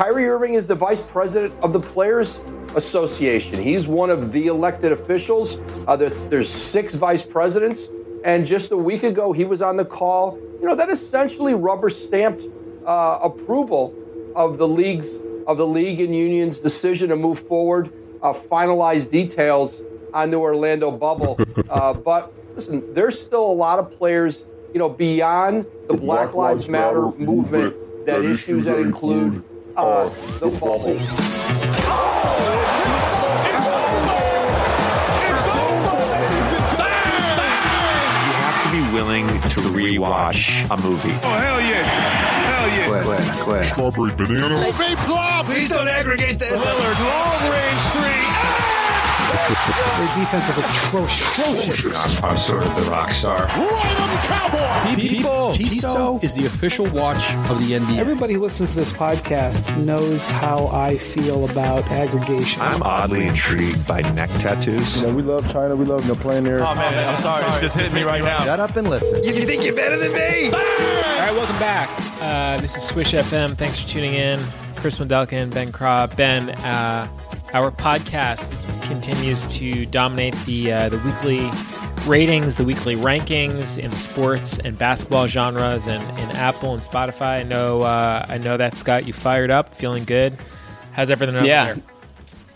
Kyrie Irving is the vice president of the Players Association. He's one of the elected officials. Uh, there, there's six vice presidents. And just a week ago, he was on the call. You know, that essentially rubber stamped uh, approval of the league's of the league and union's decision to move forward, uh, finalize details on the Orlando bubble. Uh, but listen, there's still a lot of players, you know, beyond the Black, Black Lives Matter, Matter movement, movement that issues that include uh, the bubble. willing to rewatch a movie. Oh, hell yeah. Hell yeah. Quit, quit, quit. Strawberry banana. Fake plop. Please don't aggregate this. Lillard, long range three. Their defense is atrocious. I'm, I'm sort of the rock star. Right on the cowboy. People, Tissot is the official watch of the NBA. Everybody who listens to this podcast knows how I feel about aggregation. I'm oddly intrigued by neck tattoos. You know, we love China. We love you know, playing there. Oh, man, I'm sorry. It's just hitting me right now. Shut up and listen. You, you think you're better than me? All right, welcome back. Uh, this is Swish FM. Thanks for tuning in. Chris Wendelken, Ben Craw. Ben, uh, our podcast continues to dominate the uh, the weekly ratings, the weekly rankings in the sports and basketball genres, and in Apple and Spotify. I know uh, I know that's got you fired up, feeling good. How's everything yeah. there?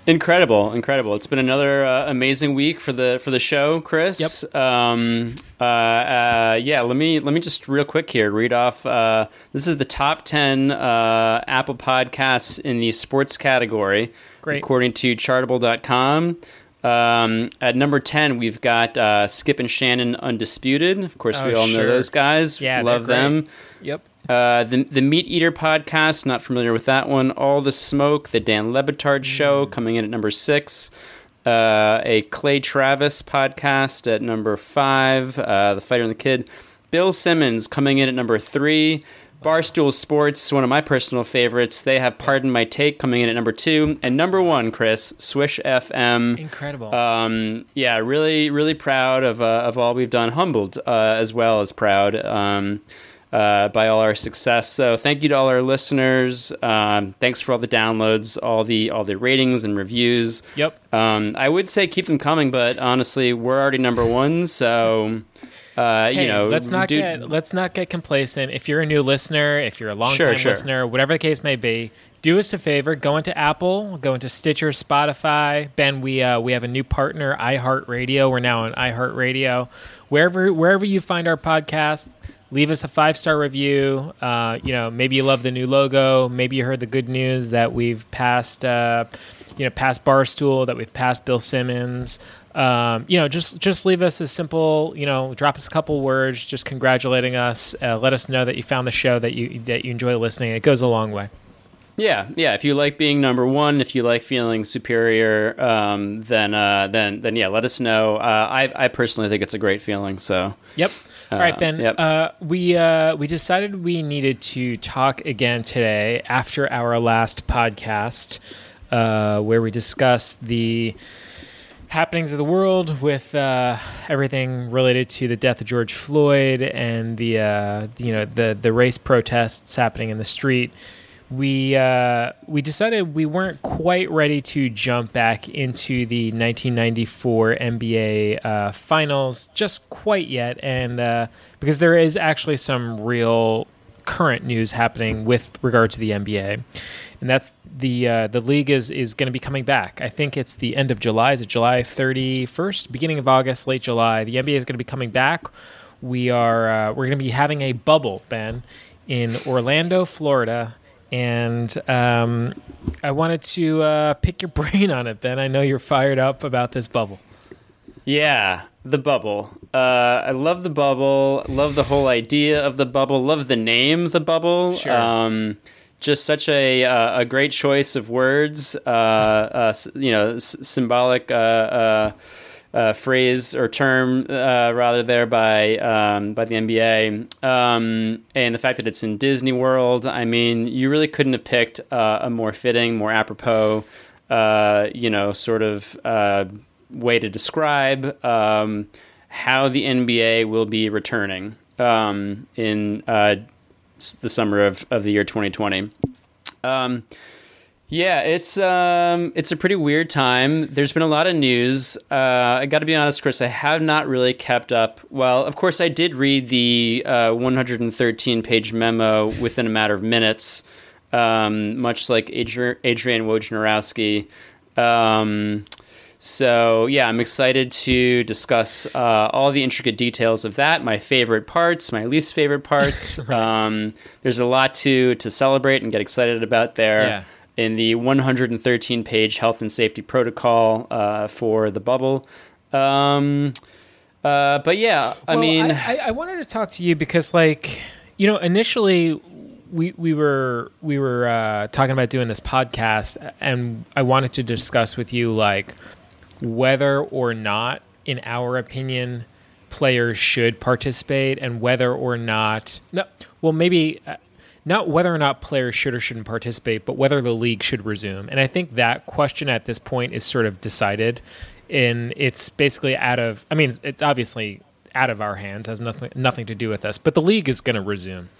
Incredible, incredible! It's been another uh, amazing week for the for the show, Chris. Yep. Um, uh, uh, yeah. Let me let me just real quick here read off. Uh, this is the top ten uh, Apple podcasts in the sports category, Great. according to Chartable.com. Um, at number ten, we've got uh, Skip and Shannon Undisputed. Of course, we Oh, all know those guys. Yeah, love them. Yep. Uh, the the Meat Eater podcast, not familiar with that one. All the Smoke, the Dan Le Batard Mm. show, coming in at number six. Uh, a Clay Travis podcast at number five. Uh, the Fighter and the Kid. Bill Simmons coming in at number three. Barstool Sports, one of my personal favorites. They have Pardon My Take coming in at number two. And number one, Chris, Swish FM. Incredible. Um, yeah, really, really proud of uh, of all we've done. Humbled uh, as well as proud um, uh, by all our success. So thank you to all our listeners. Um, thanks for all the downloads, all the all the ratings and reviews. Yep. Um, I would say keep them coming, but honestly, we're already number one. So uh, Hey, you know, let's not dude- get let's not get complacent. If you're a new listener, if you're a long Sure, time sure. listener, whatever the case may be, do us a favor. Go into Apple, go into Stitcher, Spotify. Ben, we uh, we have a new partner, iHeartRadio. We're now on iHeartRadio. Wherever wherever you find our podcast, leave us a five star review. Uh, you know, maybe you love the new logo. Maybe you heard the good news that we've passed. Uh, you know, past Barstool, that we've passed Bill Simmons. Um, you know, just just leave us a simple, you know, drop us a couple words, just congratulating us. Uh, let us know that you found the show, that you that you enjoy listening. It goes a long way. Yeah, yeah. If you like being number one, if you like feeling superior, um, then uh, then then yeah, let us know. Uh, I I personally think it's a great feeling. So Yep. All right, Ben. yep. Uh, we uh, we decided we needed to talk again today after our last podcast, uh, where we discussed the happenings of the world with uh, everything related to the death of George Floyd and the uh, you know the the race protests happening in the street. We uh, we decided we weren't quite ready to jump back into the 1994 NBA uh, finals just quite yet, and uh, because there is actually some real current news happening with regard to the NBA, and that's the uh, the league is is going to be coming back. I think it's the end of July. Is it July 31st, beginning of August, late July? The NBA is going to be coming back. We are uh, we're going to be having a bubble, Ben, in Orlando, Florida. And um, I wanted to uh, pick your brain on it, Ben. I know you're fired up about this bubble. yeah, the bubble. Uh, I love the bubble. Love the whole idea of the bubble. Love the name, the bubble. Sure. Um, just such a uh, a great choice of words. Uh, uh, you know, s- symbolic. Uh, phrase or term rather there by um, by the NBA, um, and the fact that it's in Disney World. I mean, you really couldn't have picked a more fitting, more apropos, you know, sort of way to describe um, how the NBA will be returning um, in uh, the summer of, of the year 2020. Um, yeah, it's um, it's a pretty weird time. There's been a lot of news. Uh, I got to be honest, Chris. I have not really kept up. Well, of course, I did read the uh, 113 page memo within a matter of minutes, um, much like Adri- Adrian Wojnarowski. Um, so yeah, I'm excited to discuss uh, all the intricate details of that. My favorite parts, my least favorite parts. um, there's a lot to to celebrate and get excited about there. Yeah. In the 113 page health and safety protocol uh, for the bubble. Um, uh, but yeah, I Well, mean, I, I wanted to talk to you because, like, you know, initially we we were we were uh, talking about doing this podcast, and I wanted to discuss with you like whether or not, in our opinion, players should participate, and whether or not, no, well, maybe. Uh, not whether or not players should or shouldn't participate, but whether the league should resume. And I think that question at this point is sort of decided. And it's basically out of, I mean, it's obviously out of our hands, has nothing nothing to do with us. But the league is going to resume.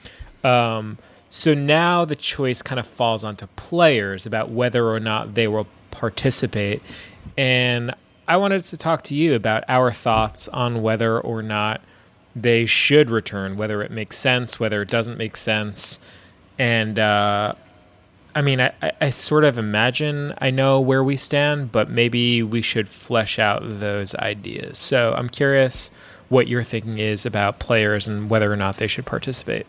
Um, so now the choice kind of falls onto players about whether or not they will participate. And I wanted to talk to you about our thoughts on whether or not they should return, whether it makes sense, whether it doesn't make sense. And uh, I mean, I, I- sort of imagine I know where we stand, but maybe we should flesh out those ideas. So I'm curious what your thinking is about players and whether or not they should participate.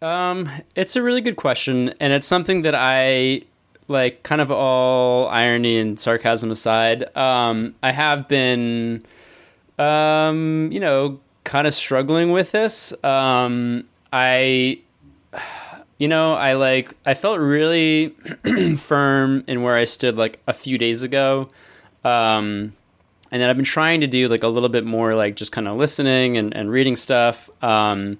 Um, it's a really good question, and it's something that I like. Kind of all irony and sarcasm aside, um, I have been, um, you know, kind of struggling with this. Um, I, you know, I like I felt really firm in where I stood like a few days ago. Um, and then I've been trying to do like a little bit more like just kind of listening and, and reading stuff. Um,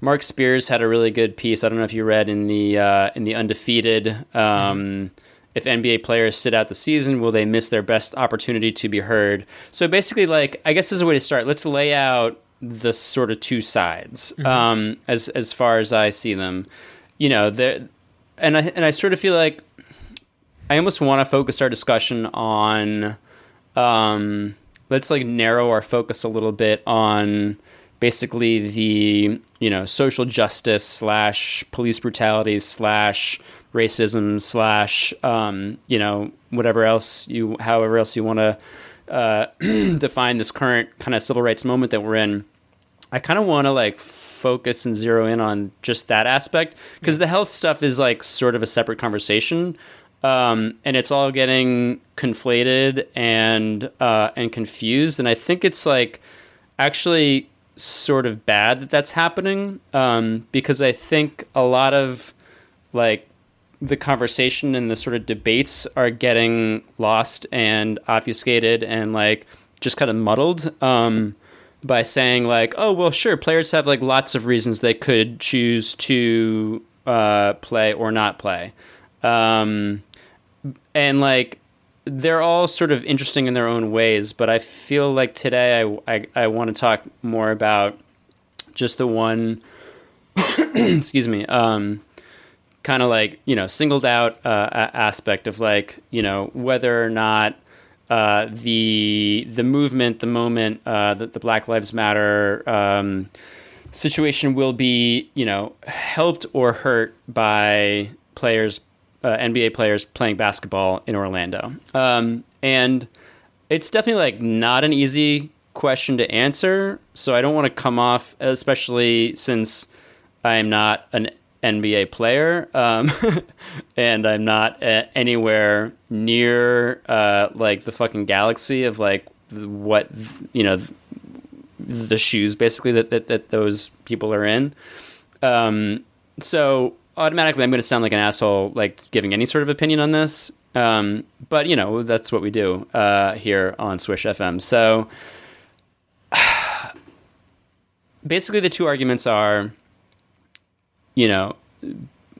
Marc Spears had a really good piece. I don't know if you read in the uh, in the undefeated. Um, If NBA players sit out the season, will they miss their best opportunity to be heard? So basically, like I guess this is a way to start. Let's lay out the sort of two sides um, as as far as I see them. You know, there, and I and I sort of feel like I almost want to focus our discussion on um, let's like narrow our focus a little bit on basically the you know social justice slash police brutality slash racism slash um, you know whatever else you however else you want to uh, define this current kind of civil rights moment that we're in. I kind of want to like focus and zero in on just that aspect because the health stuff is like sort of a separate conversation, um, and it's all getting conflated and uh, and confused. And I think it's like actually sort of bad that that's happening um, because I think a lot of like the conversation and the sort of debates are getting lost and obfuscated and like just kind of muddled um, by saying like, oh well, sure, players have like lots of reasons they could choose to uh, play or not play, um, and like they're all sort of interesting in their own ways. But I feel like today I I, I want to talk more about just the one. excuse me. Um, kind of like you know singled out uh, aspect of like you know whether or not uh, the the movement, the moment, uh, the, the Black Lives Matter um, situation will be you know helped or hurt by players, uh, NBA players playing basketball in Orlando, um, and it's definitely like not an easy question to answer. So I don't want to come off, especially since I am not an NBA player, um, and I'm not uh, anywhere near uh, like the fucking galaxy of like what you know the shoes basically that, that that those people are in. Um, so automatically, I'm going to sound like an asshole, like giving any sort of opinion on this. Um, but you know that's what we do uh, here on Swish FM. So basically, the two arguments are you know,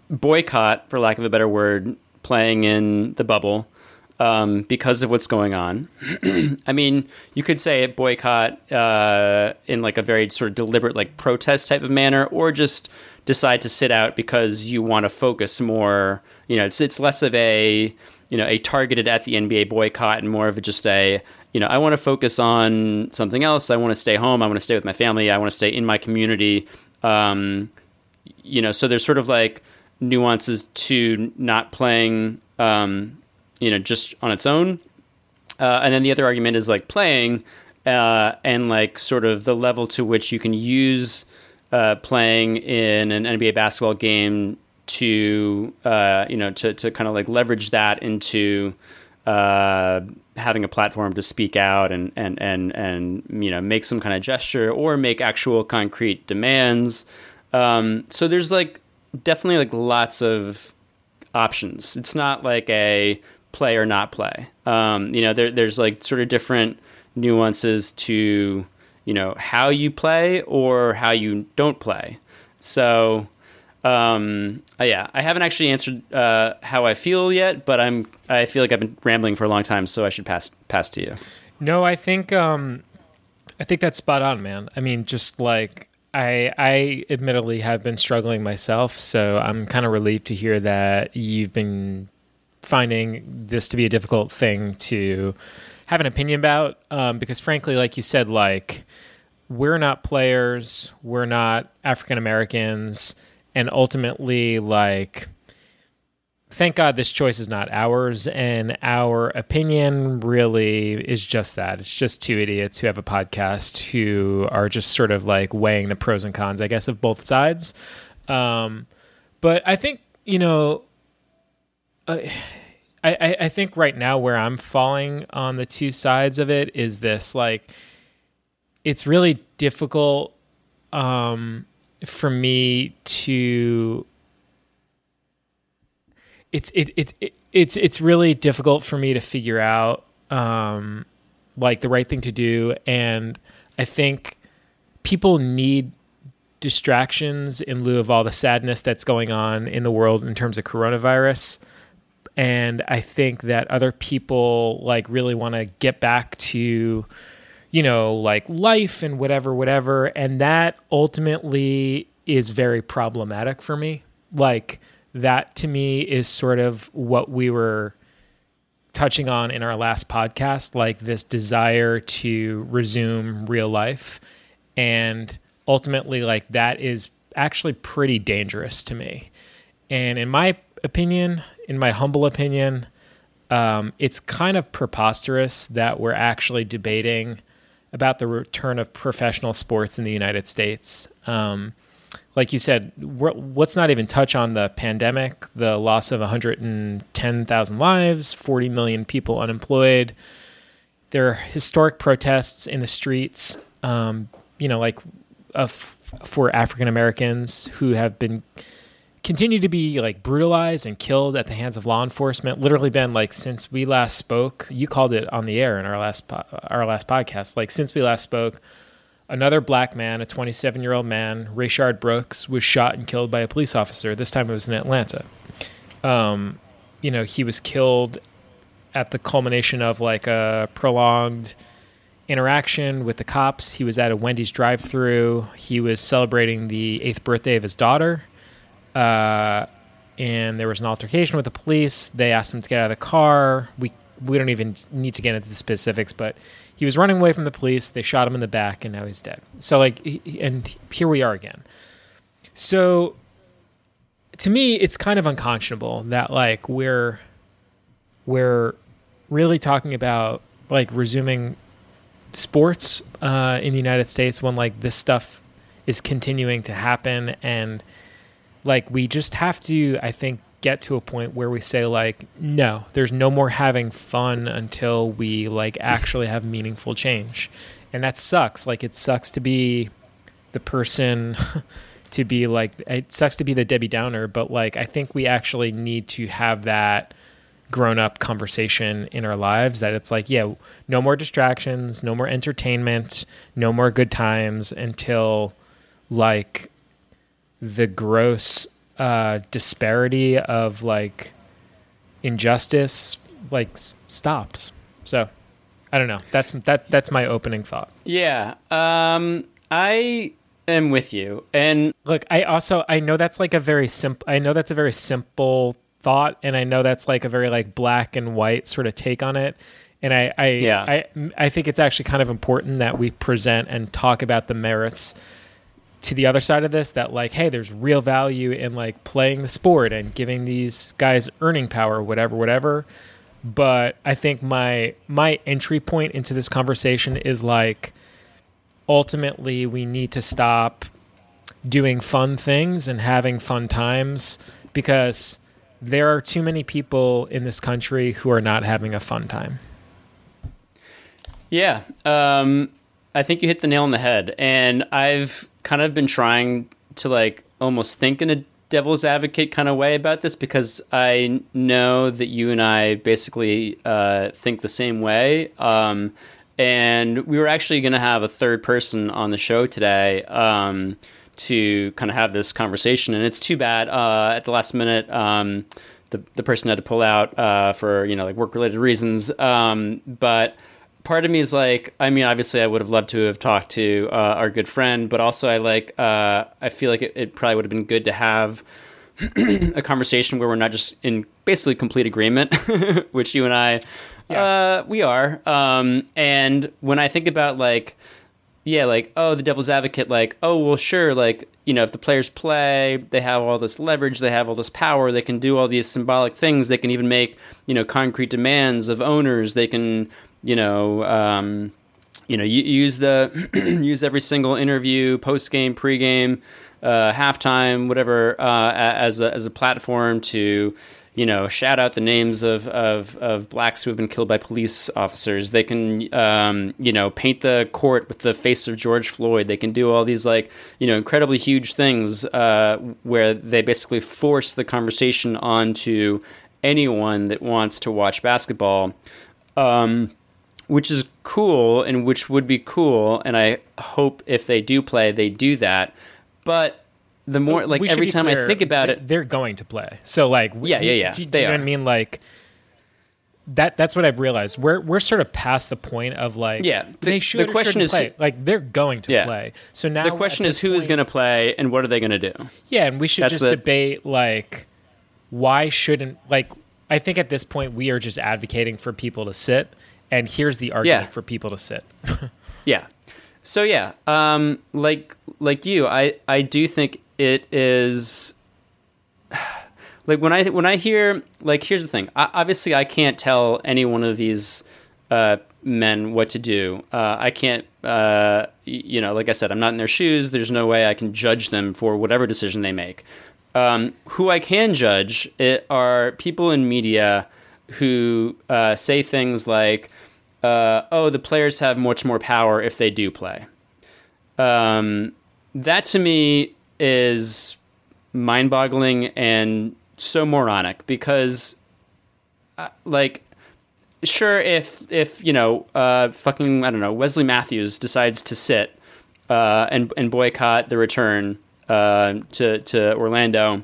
boycott, for lack of a better word, playing in the bubble um, because of what's going on. I mean, you could say it boycott uh, in like a very sort of deliberate, like protest type of manner, or just decide to sit out because you want to focus more. You know, it's it's less of a you know a targeted at the NBA boycott and more of a just a you know I want to focus on something else. I want to stay home. I want to stay with my family. I want to stay in my community. Um, you know, so there's sort of like nuances to not playing. Um, you know, just on its own. Uh, and then the other argument is like playing uh, and like sort of the level to which you can use uh, playing in an NBA basketball game to uh, you know to to kind of like leverage that into uh, having a platform to speak out and and and and you know make some kind of gesture or make actual concrete demands. Um, so there's like definitely like lots of options. It's not like a play or not play. Um, you know, there, there's like sort of different nuances to you know how you play or how you don't play. So um, uh, yeah, I haven't actually answered uh, how I feel yet, but I'm I feel like I've been rambling for a long time, so I should pass pass to you. No, I think um, I think that's spot on, man. I mean, just like I I admittedly have been struggling myself, so I'm kind of relieved to hear that you've been finding this to be a difficult thing to have an opinion about um, because frankly like you said like we're not players we're not african americans and ultimately like thank god this choice is not ours and our opinion really is just that. It's just two idiots who have a podcast who are just sort of like weighing the pros and cons i guess of both sides. Um, but i think you know uh, I, I think right now where I'm falling on the two sides of it is this like it's really difficult um, for me to it's it, it, it it's it's really difficult for me to figure out um, like the right thing to do. And I think people need distractions in lieu of all the sadness that's going on in the world in terms of coronavirus and I think that other people like really want to get back to you know like life and whatever whatever. And that ultimately is very problematic for me. Like that to me is sort of what we were touching on in our last podcast like this desire to resume real life. And ultimately like that is actually pretty dangerous to me. And in my opinion in my humble opinion, um, it's kind of preposterous that we're actually debating about the return of professional sports in the United States. Um, like you said, let's not even touch on the pandemic, the loss of 110,000 lives, 40 million people unemployed. There are historic protests in the streets, um, you know, like for African Americans who have been continue to be like brutalized and killed at the hands of law enforcement. Literally been like since we last spoke. You called it on the air in our last po- our last podcast. Like since we last spoke, another black man, a 27 year old man, Rayshard Brooks, was shot and killed by a police officer. This time it was in Atlanta. Um, you know, he was killed at the culmination of like a prolonged interaction with the cops. He was at a Wendy's drive through. He was celebrating the eighth birthday of his daughter uh, and there was an altercation with the police. They asked him to get out of the car. We we don't even need to get into the specifics, but he was running away from the police. They shot him in the back, and now he's dead. So like, and here we are again. So to me, it's kind of unconscionable that like we're we're really talking about like resuming sports uh, in the United States when like this stuff is continuing to happen and like we just have to i think get to a point where we say like no there's no more having fun until we like actually have meaningful change. And that sucks. Like it sucks to be the person to be like it sucks to be the debbie downer but like i think we actually need to have that grown up conversation in our lives that it's like yeah no more distractions no more entertainment no more good times until like the gross uh, disparity of like injustice like s- stops. So I don't know. That's that that's my opening thought. Yeah. Um, I am with you. And look, I also I know that's like a very simple. I know that's a very simple thought, and I know that's like a very like black and white sort of take on it. And I, I, Yeah. I, I think it's actually kind of important that we present and talk about the merits to the other side of this. That like, hey, there's real value in like playing the sport and giving these guys earning power, whatever, whatever. But I think my my entry point into this conversation is like, ultimately, we need to stop doing fun things and having fun times because there are too many people in this country who are not having a fun time. Yeah, um, I think you hit the nail on the head. And I've kind of been trying to like almost think in a devil's advocate kind of way about this because I know that you and I basically uh, think the same way. Um, and we were actually going to have a third person on the show today um, to kind of have this conversation. And it's too bad uh, at the last minute. Um, the, the person had to pull out uh, for you know like work related reasons, um, but part of me is like, I mean, obviously, I would have loved to have talked to uh, our good friend, but also I like, uh, I feel like it, it probably would have been good to have a conversation where we're not just in basically complete agreement, which you and I, uh, we are. Um, and when I think about like, yeah, like, oh, the devil's advocate, like, oh, well, sure, like, you know, if the players play, they have all this leverage, they have all this power, they can do all these symbolic things, they can even make, you know, concrete demands of owners, they can, you know, um, you know, use the use every single interview, post game, pre game, uh, halftime, whatever, uh, as a, as a platform to, you know, shout out the names of, of, of blacks who have been killed by police officers. They can, um, you know, paint the court with the face of George Floyd. They can do all these like, you know, incredibly huge things uh, where they basically force the conversation onto anyone that wants to watch basketball. Um, which is cool and which would be cool and i hope if they do play they do that but the more like every time i think about they- it They're going to play. So like, we- Yeah, yeah, yeah. Do, do you know are. what I mean? Like that. That's what I've realized. We're we're sort of past the point of like, Yeah, the- they should. or question is- play. like they're going to Yeah. play. So now the question is who is point- going to play and what are they going to do Yeah, and we should That's just the- debate like why shouldn't like I think at this point we are just advocating for people to sit and here's the argument Yeah. for people to sit. Yeah. So yeah, um, like like you, I I do think it is like when I when I hear like here's the thing. I, obviously, I can't tell any one of these uh, men what to do. Uh, I can't. Uh, you know, like I said, I'm not in their shoes. There's no way I can judge them for whatever decision they make. Um, who I can judge it are people in media who uh, say things like, uh, "Oh, the players have much more power if they do play." Um, that to me is mind-boggling and so moronic because, uh, like, sure, if if you know, uh, fucking I don't know, Wesley Matthews decides to sit uh, and and boycott the return uh, to to Orlando,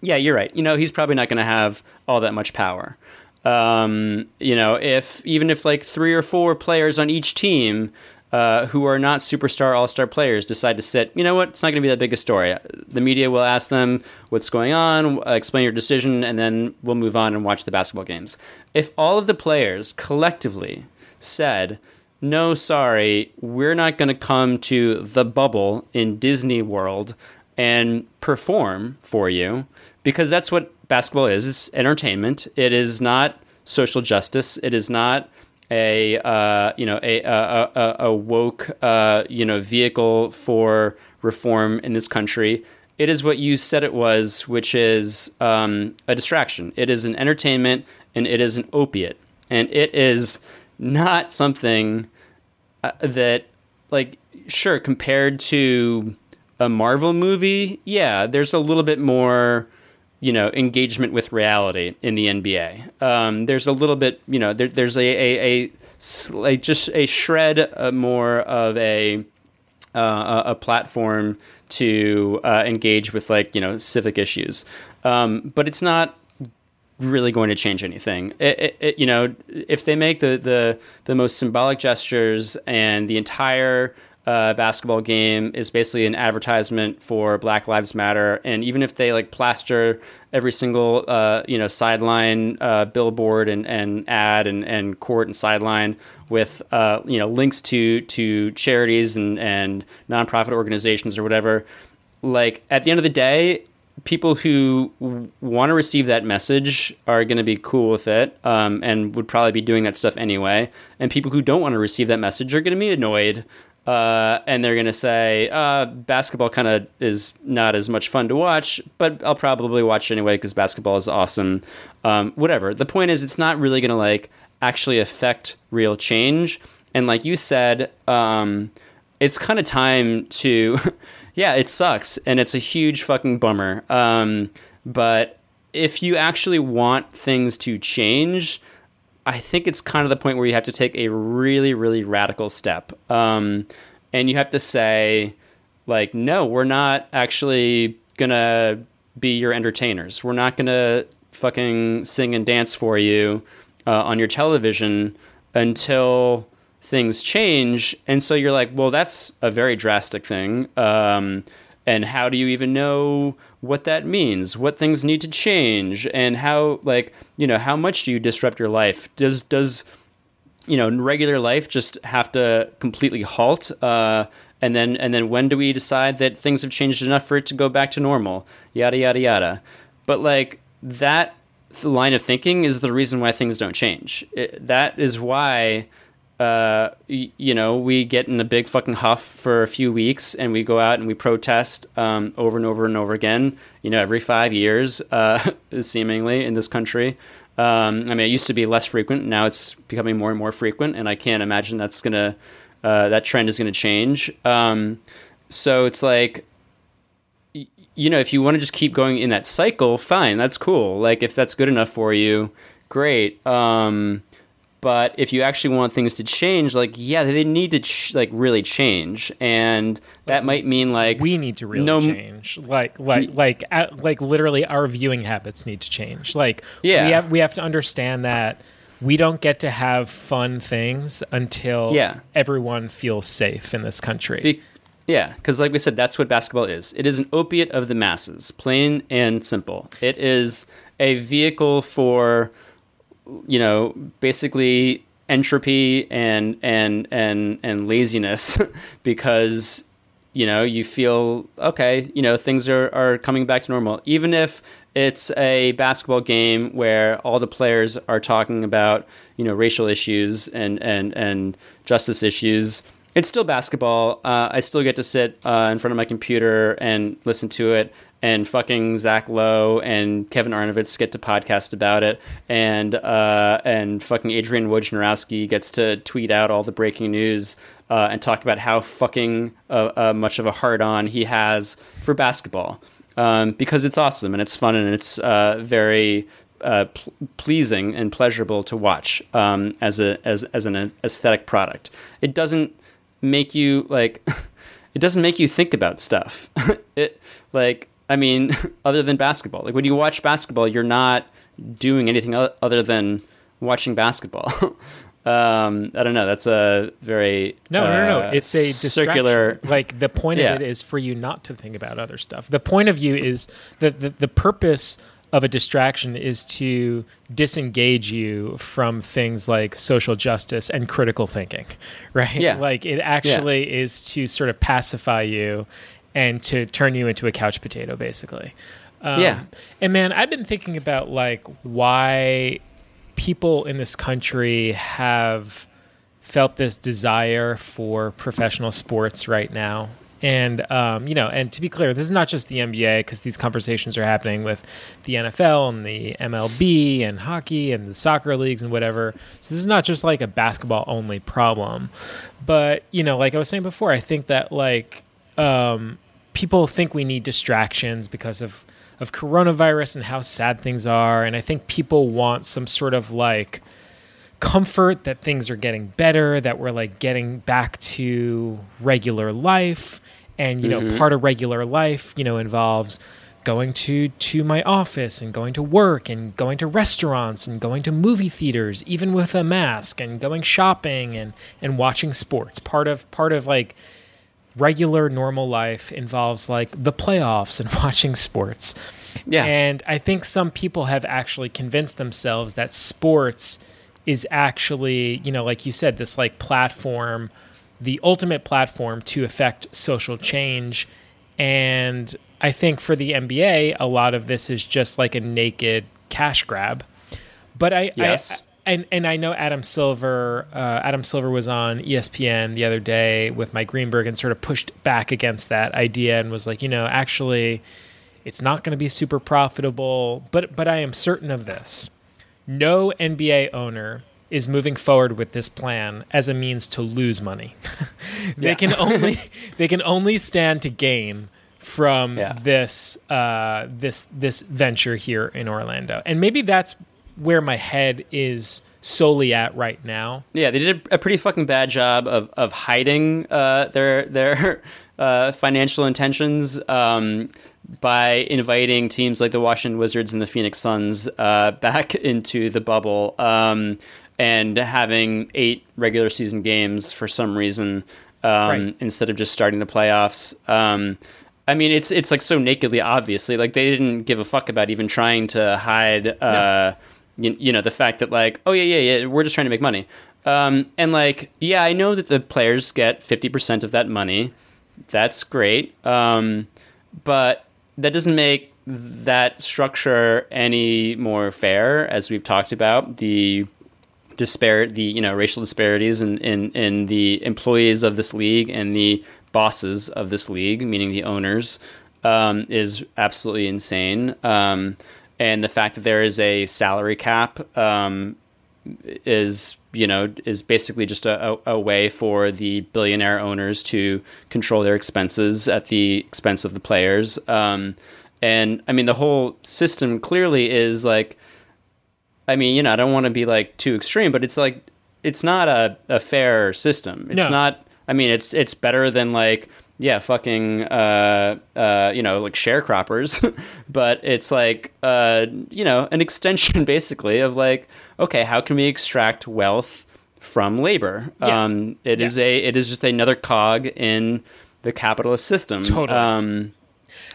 yeah, you're right. You know, he's probably not going to have all that much power. Um, you know, if even if like three or four players on each team uh, who are not superstar all star players decide to sit, you know what? It's not going to be that big a story. The media will ask them what's going on, uh, explain your decision, and then we'll move on and watch the basketball games. If all of the players collectively said, no, sorry, we're not going to come to the bubble in Disney World and perform for you because that's what basketball is. It's entertainment. It is not social justice. It is not a uh, you know a a, a, a woke uh, you know vehicle for reform in this country. It is what you said it was, which is um, a distraction. It is an entertainment and it is an opiate, and it is not something uh, that like sure compared to a Marvel movie, yeah, there's a little bit more, you know, engagement with reality in the NBA. Um, there's a little bit, you know, there, there's a like just a shred uh, more of a uh, a a platform to uh, engage with like you know civic issues, um, but it's not really going to change anything. It, it, it, you know, if they make the, the the most symbolic gestures and the entire uh, basketball game is basically an advertisement for Black Lives Matter, and even if they like plaster every single uh, you know sideline uh, billboard and, and ad and, and court and sideline with uh, you know links to to charities and and nonprofit organizations or whatever, like at the end of the day, people who w- want to receive that message are going to be cool with it um, and would probably be doing that stuff anyway. And people who don't want to receive that message are going to be annoyed. Uh, and they're going to say, uh, basketball kind of is not as much fun to watch, but I'll probably watch anyway because basketball is awesome. Um, whatever. The point is, it's not really going to like actually affect real change. And like you said, um, it's kind of time to yeah, it sucks and it's a huge fucking bummer. Um, but if you actually want things to change, I think it's kind of the point where you have to take a really, really radical step. Um, and you have to say, like, no, we're not actually gonna be your entertainers. We're not gonna fucking sing and dance for you uh, on your television until things change. And so you're like, well, that's a very drastic thing. Um, and how do you even know what that means? What things need to change? And how, like, you know, how much do you disrupt your life? Does, does, you know, regular life just have to completely halt? Uh, and then, and then when do we decide that things have changed enough for it to go back to normal? Yada, yada, yada. But like that line of thinking is the reason why things don't change. It, that is why uh, y- you know, we get in a big fucking huff for a few weeks and we go out and we protest um, over and over and over again, you know, every five years, uh, seemingly in this country. Um, I mean, it used to be less frequent. Now it's becoming more and more frequent, and I can't imagine that's gonna uh, that trend is gonna change. Um, so it's like, you know, if you want to just keep going in that cycle, fine, that's cool. Like if that's good enough for you, great. Um, but if you actually want things to change like yeah they need to ch- like really change and that might mean like we need to really no- change like like like uh, like literally our viewing habits need to change like Yeah. we have we have to understand that we don't get to have fun things until Yeah. everyone feels safe in this country Be- yeah, because like we said, that's what basketball is. It is an opiate of the masses, plain and simple. It is a vehicle for, you know, basically entropy and and and and laziness, because you know you feel okay. You know things are are coming back to normal, even if it's a basketball game where all the players are talking about you know racial issues and and and justice issues it's still basketball. Uh, I still get to sit uh, in front of my computer and listen to it. And fucking Zach Lowe and Kevin Arnovitz get to podcast about it, and uh, and fucking Adrian Wojnarowski gets to tweet out all the breaking news uh, and talk about how fucking uh, uh, much of a hard on he has for basketball um, because it's awesome and it's fun and it's uh, very uh, pl- pleasing and pleasurable to watch um, as a as as an aesthetic product. It doesn't make you like it doesn't make you think about stuff. it like I mean, other than basketball. Like when you watch basketball, you're not doing anything other than watching basketball. um, I don't know. That's a very No, no, no, no. uh, It's a circular. Like the point Yeah. of it is for you not to think about other stuff. The point of view is that the, the purpose of a distraction is to disengage you from things like social justice and critical thinking, right? Yeah. Like it actually is to sort of pacify you and to turn you into a couch potato, basically. Um, Yeah. And man, I've been thinking about like why people in this country have felt this desire for professional sports right now. And um, you know, and to be clear, this is not just the NBA because these conversations are happening with the NFL and the MLB and hockey and the soccer leagues and whatever. So this is not just like a basketball only problem. But you know, like I was saying before, I think that like um, people think we need distractions because of of coronavirus and how sad things are, and I think people want some sort of like comfort that things are getting better, that we're like getting back to regular life. And, you know, mm-hmm. part of regular life, you know, involves going to to my office and going to work and going to restaurants and going to movie theaters even with a mask and going shopping and and watching sports. Part of part of like regular normal life involves like the playoffs and watching sports. Yeah. And I think some people have actually convinced themselves that sports is actually, you know, like you said, this like platform, the ultimate platform to affect social change. And I think for the NBA, a lot of this is just like a naked cash grab. But I, Yes. I and and I know Adam Silver. Uh, Adam Silver was on ESPN the other day with Mike Greenberg and sort of pushed back against that idea and was like, you know, actually, it's not going to be super profitable. But but I am certain of this: no NBA owner is moving forward with this plan as a means to lose money. they Yeah. can only they can only stand to gain from Yeah. this uh, this this venture here in Orlando, and maybe that's where my head is solely at right now. Yeah, they did a pretty fucking bad job of of hiding uh, their their uh, financial intentions um, by inviting teams like the Washington Wizards and the Phoenix Suns uh, back into the bubble um, and having eight regular season games for some reason um, Right. instead of just starting the playoffs. Um, I mean, it's it's like so nakedly obviously like they didn't give a fuck about even trying to hide. Uh, you, you know the fact that like oh yeah yeah yeah we're just trying to make money. Um, and like yeah i know that the players get 50% of that money. That's great. Um, but that doesn't make that structure any more fair as we've talked about. The disparate the you know racial disparities in, in in the employees of this league and the bosses of this league meaning the owners um, is absolutely insane. Um, and the fact that there is a salary cap um, is you know is basically just a, a, way for the billionaire owners to control their expenses at the expense of the players um, and i mean the whole system clearly is like i mean you know i don't want to be like too extreme but it's like it's not a, a fair system it's No. not i mean it's it's better than like yeah, fucking, uh, uh, you know, like sharecroppers, but it's like, uh, you know, an extension basically of like, okay, how can we extract wealth from labor? Yeah. Um, it is a, it is just another cog in the capitalist system. Totally. Um,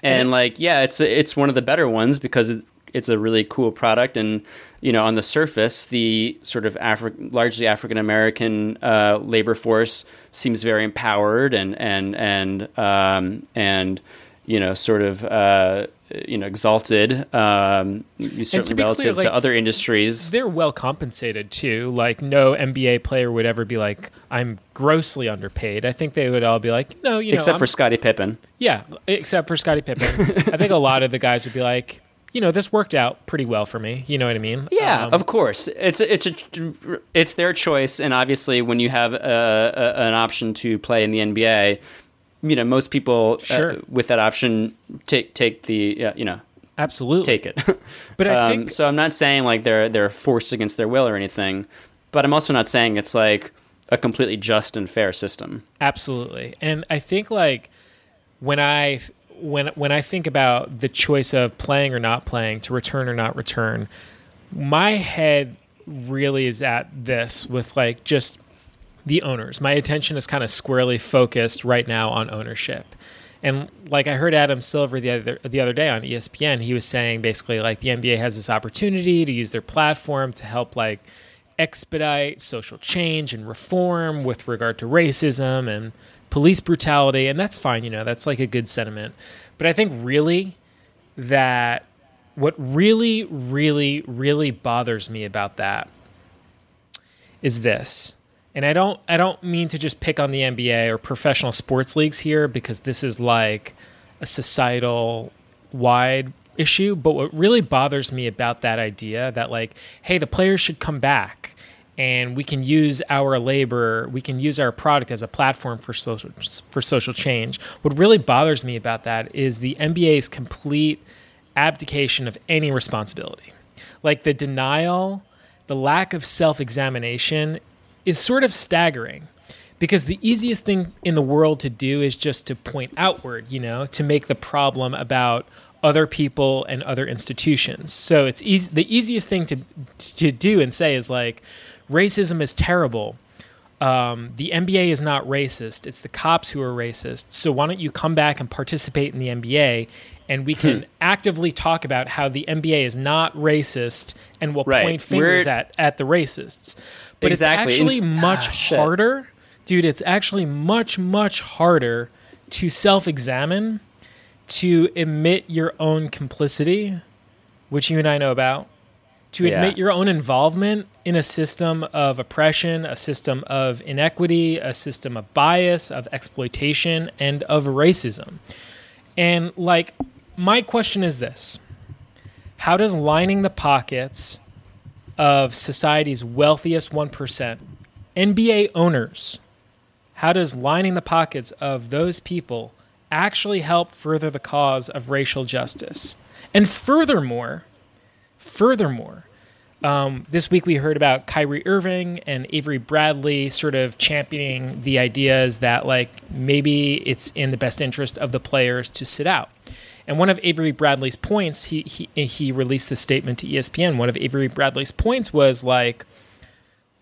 and like, yeah, it's it's one of the better ones because it, it's a really cool product, and you know, on the surface, the sort of Afri- largely African American uh, labor force seems very empowered and and and um, and you know, sort of uh, you know, exalted. Um, certainly be relative clear, like, to other industries. They're well compensated too. Like no NBA player would ever be like, "I'm grossly underpaid." I think they would all be like, "No, you know." Except I'm- for Scottie Pippen. yeah, except for Scottie Pippen. I think a lot of the guys would be like, "You know, this worked out pretty well for me." You know what I mean? Yeah, Um, of course. It's it's a it's their choice, and obviously, when you have a, a, an option to play in the NBA, you know most people uh, Sure. with that option take take the uh, you know absolutely. take it. But I um, think so. I'm not saying like they're they're forced against their will or anything, but I'm also not saying it's like a completely just and fair system. Absolutely. And I think like when I when when I think about the choice of playing or not playing, to return or not return, my head really is at this with like just the owners. My attention is kind of squarely focused right now on ownership. And like I heard Adam Silver the other the other day on ESPN, he was saying basically like the NBA has this opportunity to use their platform to help like expedite social change and reform with regard to racism and police brutality and that's fine, you know, that's like a good sentiment. But I think really that what really really really bothers me about that is this. And I don't I don't mean to just pick on the NBA or professional sports leagues here because this is like a societal wide issue, but what really bothers me about that idea that like hey, the players should come back and we can use our labor, we can use our product as a platform for social for social change. What really bothers me about that is the NBA's complete abdication of any responsibility. Like the denial, the lack of self-examination is sort of staggering because the easiest thing in the world to do is just to point outward, you know, to make the problem about other people and other institutions. So it's easy the easiest thing to to do and say is like racism is terrible. um, the NBA is not racist. It's the cops who are racist. So why don't you come back and participate in the NBA? And we can actively talk about how the NBA is not racist and will Right. point fingers We're- at, at the racists. But Exactly. it's actually In- much ah, harder, dude. It's actually much, much harder to self examine, to admit your own complicity, which you and I know about, to Yeah. admit your own involvement in a system of oppression, a system of inequity, a system of bias, of exploitation, and of racism. And like, my question is this How does lining the pockets of society's wealthiest 1%, NBA owners, how does lining the pockets of those people actually help further the cause of racial justice? And furthermore, furthermore, um, this week we heard about Kyrie Irving and Avery Bradley sort of championing the ideas that like maybe it's in the best interest of the players to sit out. And one of Avery Bradley's points, he he he released this statement to ESPN. One of Avery Bradley's points was like,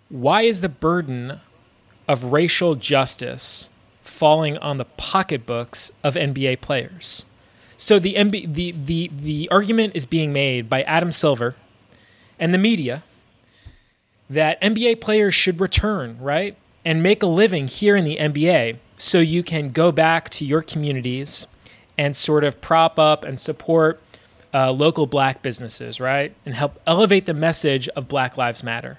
why is the burden of racial justice falling on the pocketbooks of NBA players? So the NBA, the the the argument is being made by Adam Silver and the media that NBA players should return, right? And make a living here in the NBA so you can go back to your communities and sort of prop up and support uh, local black businesses, right? And help elevate the message of Black Lives Matter.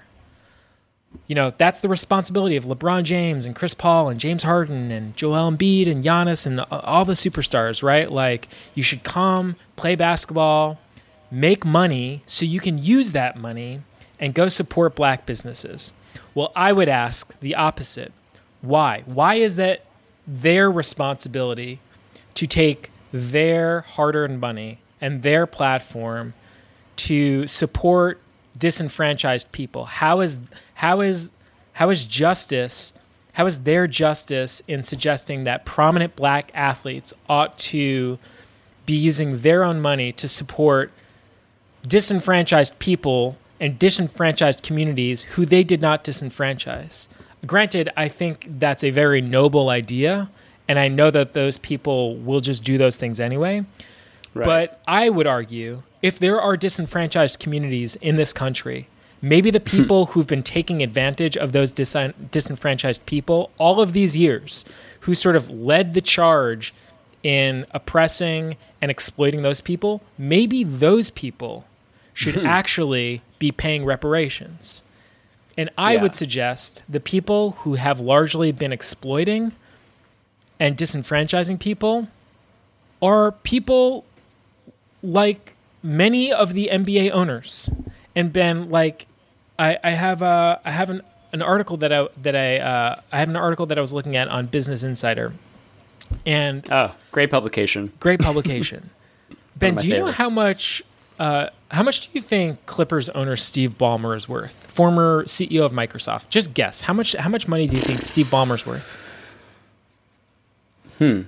You know, that's the responsibility of LeBron James and Chris Paul and James Harden and Joel Embiid and Giannis and all the superstars, right? Like, you should come, play basketball, make money so you can use that money and go support black businesses. Well, I would ask the opposite. Why? Why is that their responsibility to take their hard earned money and their platform to support disenfranchised people? How is how is how is justice how is their justice in suggesting that prominent black athletes ought to be using their own money to support disenfranchised people and disenfranchised communities who they did not disenfranchise. Granted, I think that's a very noble idea, and I know that those people will just do those things anyway. But I would argue if there are disenfranchised communities in this country, maybe the people who've been taking advantage of those dis- disenfranchised people all of these years, who sort of led the charge in oppressing and exploiting those people, maybe those people should actually be paying reparations. And I Yeah. would suggest the people who have largely been exploiting and disenfranchising people are people like many of the NBA owners. And Ben, like, I, I have a I have an, an article that I that I uh, I have an article that I was looking at on Business Insider, and Oh, great publication. great publication. ben, do you know how much uh, how much do you think Clippers owner Steve Ballmer is worth? Former CEO of Microsoft. Just guess how much how much money do you think Steve Ballmer's worth? Hmm.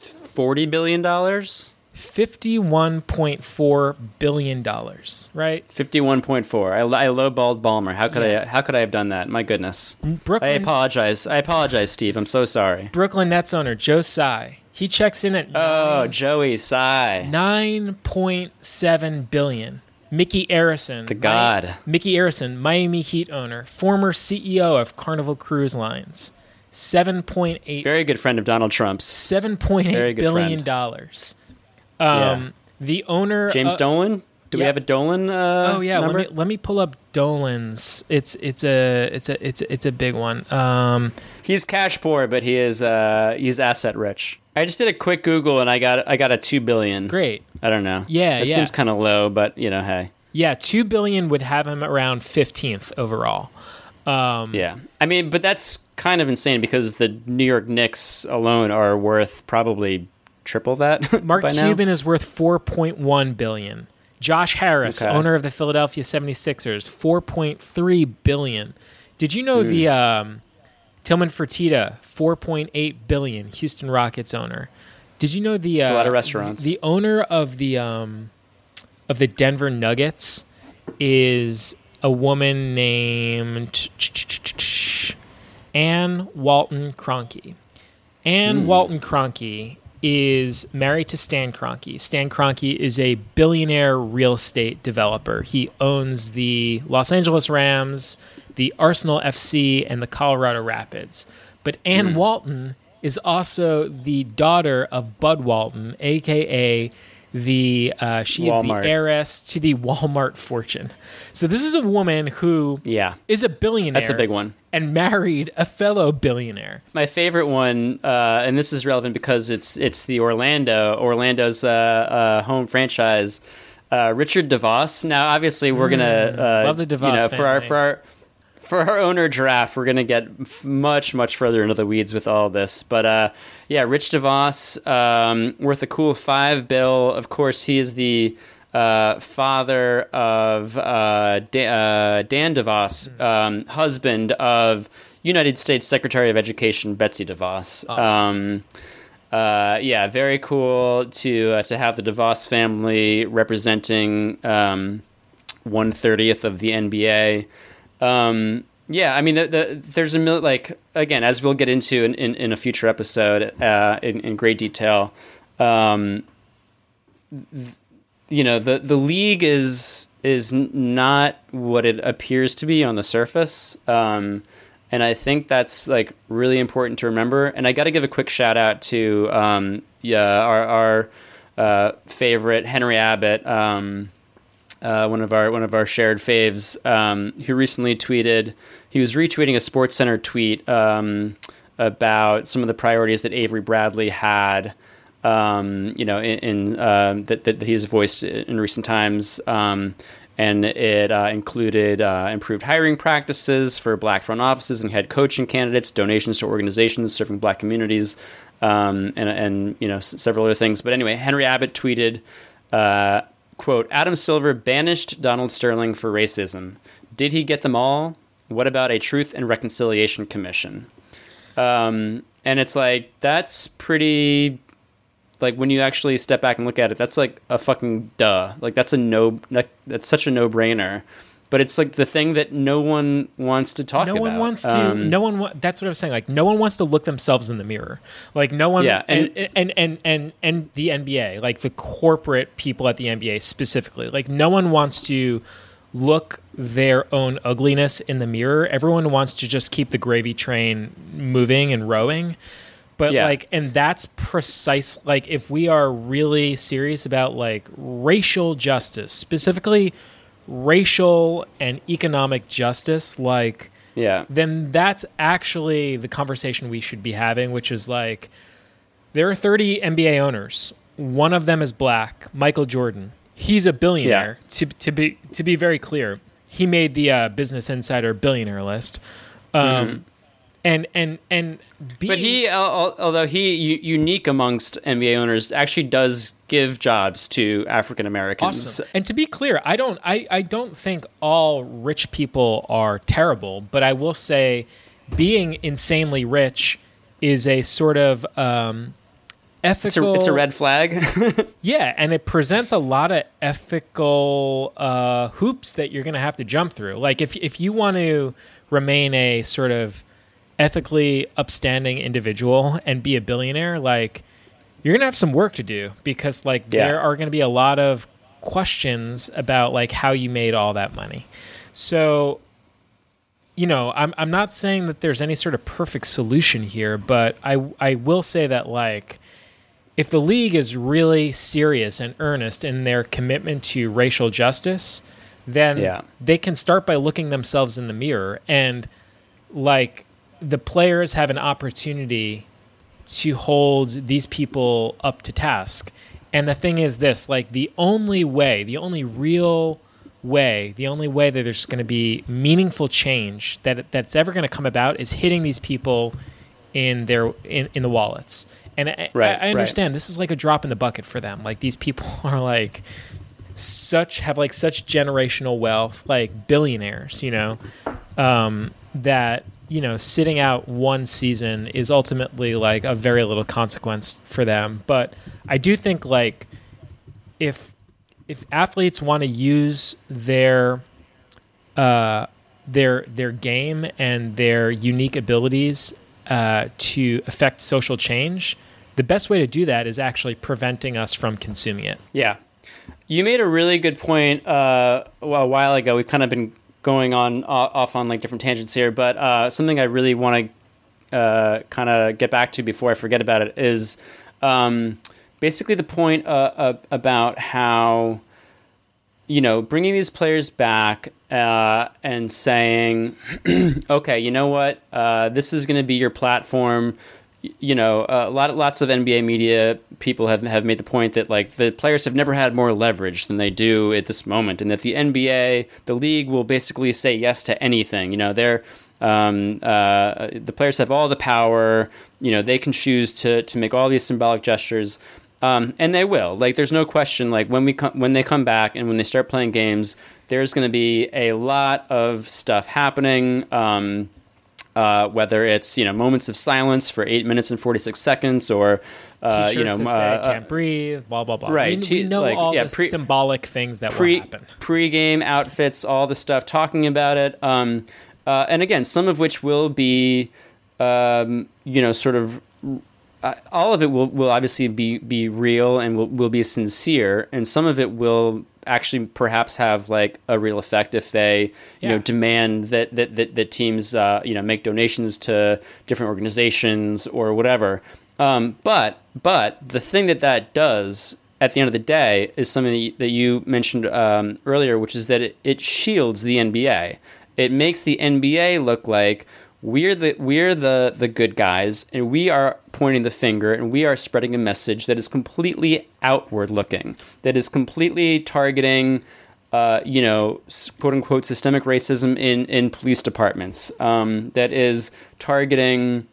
Forty billion dollars. Fifty-one point four billion dollars. Right. Fifty-one point four. I, I lowballed Ballmer. How could Yeah. I? How could I have done that? My goodness. Brooklyn, I apologize. I apologize, Steve. I'm so sorry. Brooklyn Nets owner Joe Tsai. He checks in at Oh, Joey Tsai. nine point seven billion. Micky Arison, The god. Micky Arison, Miami Heat owner, former CEO of Carnival Cruise Lines, seven point eight Very good friend of Donald Trump's. seven point eight billion friend. dollars. Um, Yeah. the owner James uh, Dolan. Do we have a Dolan? Uh, Oh yeah, number? let me let me pull up Dolan's. It's it's a it's a it's a, it's a big one. Um, He's cash poor, but he is uh, he's asset rich. I just did a quick Google and I got I got a two billion. great. I don't know. Yeah, it yeah. seems kind of low, but you know, hey, Yeah, two billion would have him around fifteenth overall. Um, yeah. I mean, but that's kind of insane because the New York Knicks alone are worth probably triple that. Mark by now. Cuban is worth 4.1 billion. Josh Harris, Okay. owner of the Philadelphia 76ers, 4.3 billion. Did you know Hmm. the um, Tillman Fertitta, 4.8 billion, Houston Rockets owner? Did you know the It's a uh, lot of restaurants. The owner of the um, of the Denver Nuggets is a woman named Ann Walton Kroenke. Ann Walton Kroenke is married to Stan Kroenke. Stan Kroenke is a billionaire real estate developer. He owns the Los Angeles Rams, the Arsenal FC, and the Colorado Rapids. But Ann Walton is also the daughter of Bud Walton, aka the uh, she is the heiress to the Walmart fortune. So this is a woman who Yeah. is a billionaire. That's a big one. And married a fellow billionaire. My favorite one, uh, and this is relevant because it's it's the Orlando Orlando's uh, uh, home franchise. Uh, Richard DeVos. Now, obviously, we're gonna uh, Mm. love the You DeVos know, for our for our for our owner draft, we're gonna get f- much much further into the weeds with all this. But uh, yeah, Rich DeVos, um, worth a cool five bill. Of course, he is the uh, father of uh, Da- uh, Dan DeVos, um, husband of United States Secretary of Education Betsy DeVos. Um, uh, yeah, very cool to uh, to have the DeVos family representing um, one thirtieth of the NBA. Um, yeah, I mean, the, the, there's a mil- like again, as we'll get into in, in, in a future episode uh, in, in great detail. Um, th- you know, the the league is is not what it appears to be on the surface. Um, and I think that's like really important to remember. And I got to give a quick shout out to um, yeah our our uh, favorite Henry Abbott. Um, uh, one of our one of our shared faves, um, who recently tweeted. He was retweeting a SportsCenter tweet um, about some of the priorities that Avery Bradley had. Um, you know, in, in um, that, that he's voiced in recent times, um, and it uh, included uh, improved hiring practices for Black front offices and head coaching candidates, donations to organizations serving Black communities, um, and and you know several other things. But anyway, Henry Abbott tweeted. Uh, quote adam silver banished donald sterling for racism. Did he get them all? What about a truth and reconciliation commission? Um, and it's like that's pretty like when you actually step back and look at it that's like a fucking duh. Like that's a no that, that's such a no-brainer but it's like the thing that no one wants to talk no about. No one wants to Um, no one wa- that's what i was saying like no one wants to look themselves in the mirror. Like no one Yeah, and and- and, and and and the nba like the corporate people at the nba specifically like no one wants to look their own ugliness in the mirror. Everyone wants to just keep the gravy train moving and rowing. But Yeah. like and that's precise like if we are really serious about like racial justice specifically racial and economic justice like yeah then that's actually the conversation we should be having, which is like there are 30 NBA owners. One of them is black, Michael Jordan. He's a billionaire. Yeah. To to be to be very clear, he made the uh, Business Insider billionaire list. Um, and and and Mm-hmm. But he, al- al- although he unique amongst NBA owners, actually does give jobs to African Americans. Awesome. And to be clear, I don't I, I don't think all rich people are terrible, but I will say being insanely rich is a sort of um It's a, ethical it's a red flag. Yeah, and it presents a lot of ethical uh, hoops that you're going to have to jump through. Like if if you want to remain a sort of ethically upstanding individual and be a billionaire, like you're going to have some work to do because like Yeah. there are going to be a lot of questions about like how you made all that money. So you know, I'm I'm not saying that there's any sort of perfect solution here, but I I will say that like if the league is really serious and earnest in their commitment to racial justice, then Yeah. they can start by looking themselves in the mirror and like the players have an opportunity to hold these people up to task. And the thing is this, like the only way, the only real way, the only way that there's going to be meaningful change that that's ever going to come about is hitting these people in their in, in the wallets. And I, Right, I, I right. understand this is like a drop in the bucket for them. Like these people are like such have like such generational wealth, like billionaires, you know, um, that you know sitting out one season is ultimately like a very little consequence for them. But I do think like if if athletes want to use their uh, their their game and their unique abilities uh, to affect social change, the best way to do that is actually preventing us from consuming it. Yeah. You made a really good point uh, a while ago. We've kind of been going on off on like different tangents here, but uh, something I really want to uh, kind of get back to before I forget about it is um, basically the point uh, about how you know bringing these players back uh, and saying, okay, you know what, uh, this is going to be your platform you know, a lot, lots of NBA media people have have made the point that like the players have never had more leverage than they do at this moment, and that the NBA, the league, will basically say yes to anything. You know, they're um, uh, the players have all the power. You know, they can choose to to make all these symbolic gestures, um, and they will. Like, there's no question. Like when we when they come back and when they start playing games, there's going to be a lot of stuff happening. Um, uh, whether it's you know moments of silence for eight minutes and forty six seconds, or uh, you know, uh, can't breathe, blah blah blah. Right, we, we know like, all yeah, the pre- symbolic things that pre, will happen. Pre-game outfits, all the stuff, talking about it, um, uh, and again, some of which will be, um, you know, sort of. Uh, all of it will, will obviously be, be real and will, will be sincere, and some of it will actually perhaps have like a real effect if they you Yeah. know demand that that that, that teams uh, you know make donations to different organizations or whatever. Um, but but the thing that that does at the end of the day is something that you, mentioned um, earlier, which is that it, it shields the NBA. It makes the NBA look like we're the we're the the good guys and we are pointing the finger and we are spreading a message that is completely outward looking that is completely targeting uh, you know quote unquote systemic racism in in police departments um, that is targeting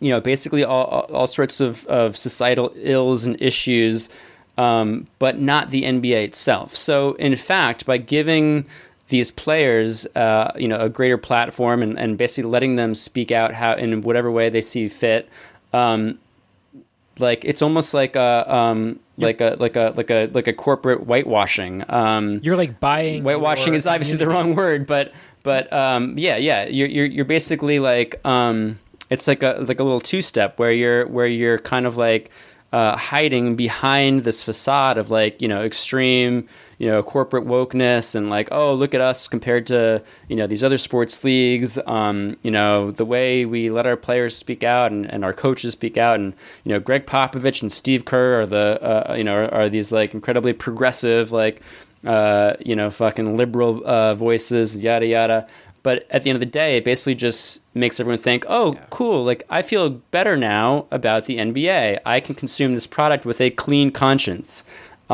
you know basically all, all sorts of, of societal ills and issues um, but not the NBA itself. So in fact by giving these players, uh, you know, a greater platform and, and basically letting them speak out how in whatever way they see fit. Um, like it's almost like a um, like a like a like a like a corporate whitewashing. Um, You're like buying whitewashing is obviously the wrong word, but but um, yeah, yeah, you're you're you're basically like um, it's like a like a little two step where you're where you're kind of like uh, hiding behind this facade of like you know extreme you know corporate wokeness and like oh look at us compared to you know these other sports leagues um, you know the way we let our players speak out and, and our coaches speak out and you know Gregg Popovich and Steve Kerr are the uh, you know are, are these like incredibly progressive like uh, you know fucking liberal uh, voices yada yada but at the end of the day, it basically just makes everyone think, oh, cool, like I feel better now about the NBA. I can consume this product with a clean conscience.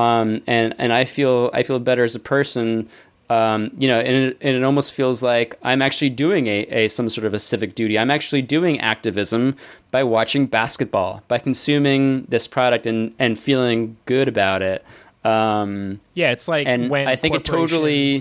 Um, and, and I feel I feel better as a person. Um, you know, and it, and it almost feels like I'm actually doing a, a some sort of a civic duty. I'm actually doing activism by watching basketball, by consuming this product and, and feeling good about it. Um, Yeah, it's like And when I think it totally-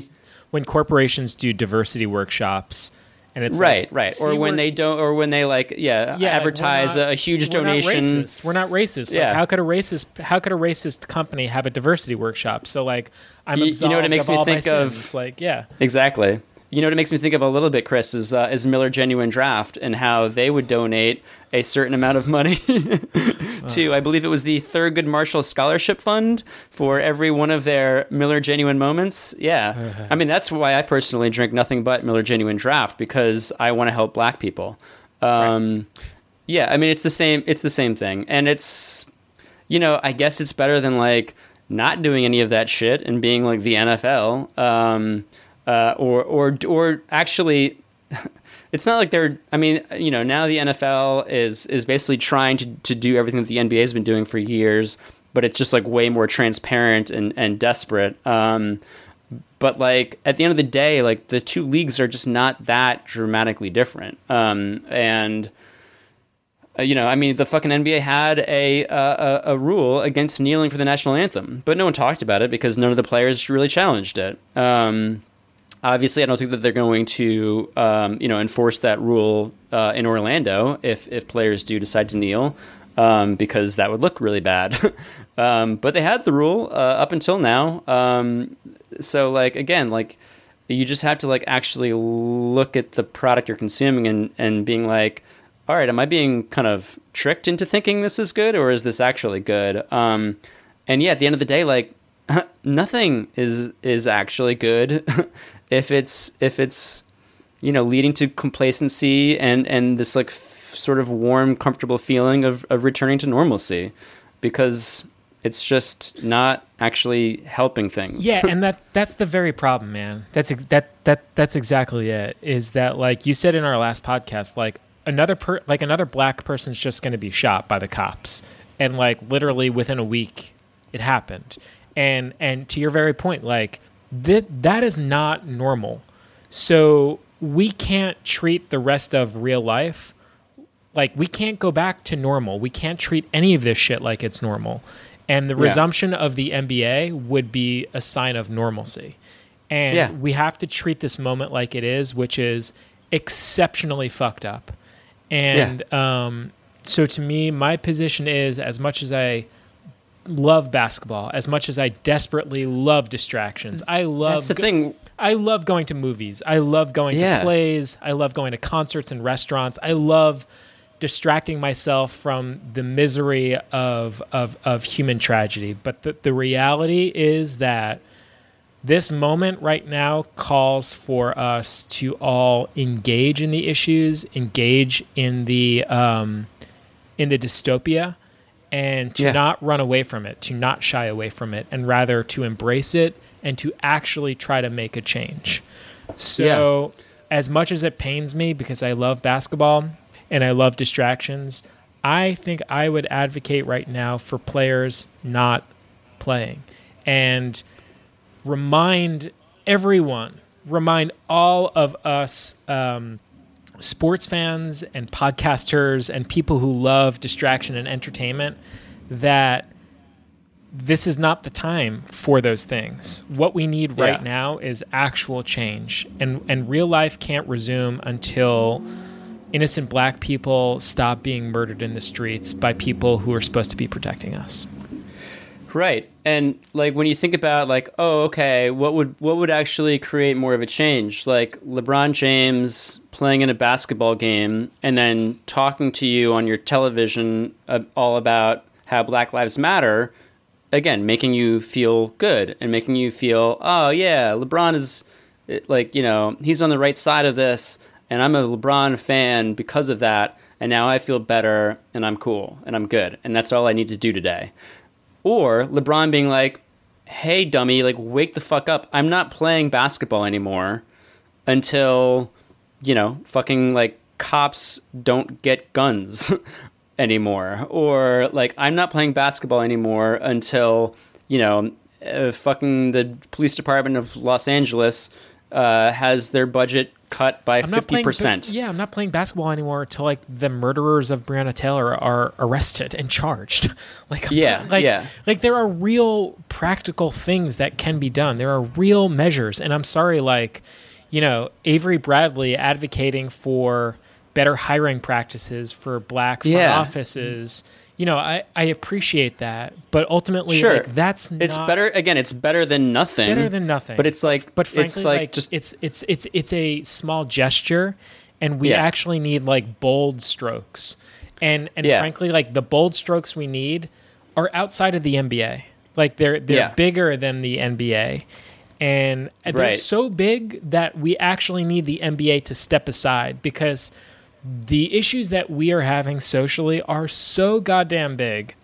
when corporations do diversity workshops, and it's right, like, right. Or when they don't, or when they like, yeah, yeah, advertise not- a, huge we're not donation. racist. We're not racist. Like, Yeah. how could a racist how could a racist company have a diversity workshop? So like I'm You- you know what it makes me think of? sins. Like yeah, Exactly. You know what it makes me think of a little bit, Chris, is uh, is Miller Genuine Draft and how they would donate a certain amount of money to, I believe it was the Thurgood Marshall Scholarship Fund for every one of their Miller Genuine moments. Yeah, I mean that's why I personally drink nothing but Miller Genuine Draft because I want to help Black people. Um, Yeah, I mean it's the same. It's the same thing, and it's you know I guess it's better than like not doing any of that shit and being like the NFL, um, uh, or or or actually. It's not like they're. I mean, you know, now the NFL is is basically trying to, to do everything that the NBA has been doing for years, but it's just like way more transparent and and desperate. Um, but like at the end of the day, like the two leagues are just not that dramatically different. Um, and uh, you know, I mean, the fucking NBA had a, a a rule against kneeling for the national anthem, but no one talked about it because none of the players really challenged it. Um, obviously, I don't think that they're going to, um, you know, enforce that rule uh, in Orlando if if players do decide to kneel, um, because that would look really bad. um, but they had the rule uh, up until now. Um, so, like again, like you just have to like actually look at the product you're consuming and and being like all right am i being kind of tricked into thinking this is good or is this actually good um and yeah at the end of the day like nothing is is actually good if it's if it's you know leading to complacency and and this like f- sort of warm comfortable feeling of of returning to normalcy because it's just not actually helping things Yeah, and that that's the very problem, man. That's that that that's exactly it. Is that like you said in our last podcast, like another per like another black person's just going to be shot by the cops, and like literally within a week, it happened. And and to your very point, like that that is not normal. So we can't treat the rest of real life like we can't go back to normal. We can't treat any of this shit like it's normal. And the Yeah. resumption of the NBA would be a sign of normalcy. And Yeah. we have to treat this moment like it is, which is exceptionally fucked up. And um, so to me, my position is as much as I love basketball, as much as I desperately love distractions, I love that's the go- thing I love going to movies. I love going Yeah. to plays. I love going to concerts and restaurants. I love distracting myself from the misery of of, of human tragedy. But the, the reality is that this moment right now calls for us to all engage in the issues, engage in the um, in the dystopia, and to Yeah. not run away from it, to not shy away from it, and rather to embrace it and to actually try to make a change. So, as much as it pains me because I love basketball and I love distractions, I think I would advocate right now for players not playing and remind everyone, remind all of us um, sports fans and podcasters and people who love distraction and entertainment that this is not the time for those things. What we need right Yeah. now is actual change. And and real life can't resume until innocent black people stop being murdered in the streets by people who are supposed to be protecting us. Right. And like when you think about like, oh, okay, what would what would actually create more of a change? Like LeBron James playing in a basketball game and then talking to you on your television uh, all about how Black Lives Matter, again, making you feel good and making you feel, oh yeah, LeBron is like, you know, he's on the right side of this and I'm a LeBron fan because of that and now I feel better and I'm cool and I'm good and that's all I need to do today or LeBron being like, "Hey, dummy, like wake the fuck up. I'm not playing basketball anymore until you know, fucking like cops don't get guns anymore." Or like I'm not playing basketball anymore until, you know, uh, fucking the police department of Los Angeles uh, has their budget cut by I'm not fifty playing. percent. Yeah, I'm not playing basketball anymore until like the murderers of Breonna Taylor are arrested and charged. Like Yeah, like, yeah. Like there are real practical things that can be done. There are real measures, and I'm sorry, like you know, Avery Bradley advocating for better hiring practices for black front Yeah. offices. You know, I, I appreciate that, but ultimately, Sure, like, that's it's better. Again, it's better than nothing. better than nothing. But it's like, but frankly, it's like, like, just it's it's it's it's a small gesture, and we Yeah. actually need like bold strokes, and and Yeah. frankly, like the bold strokes we need are outside of the NBA. Like they're they're Yeah. bigger than the NBA, and they're Right. so big that we actually need the NBA to step aside because the issues that we are having socially are so goddamn big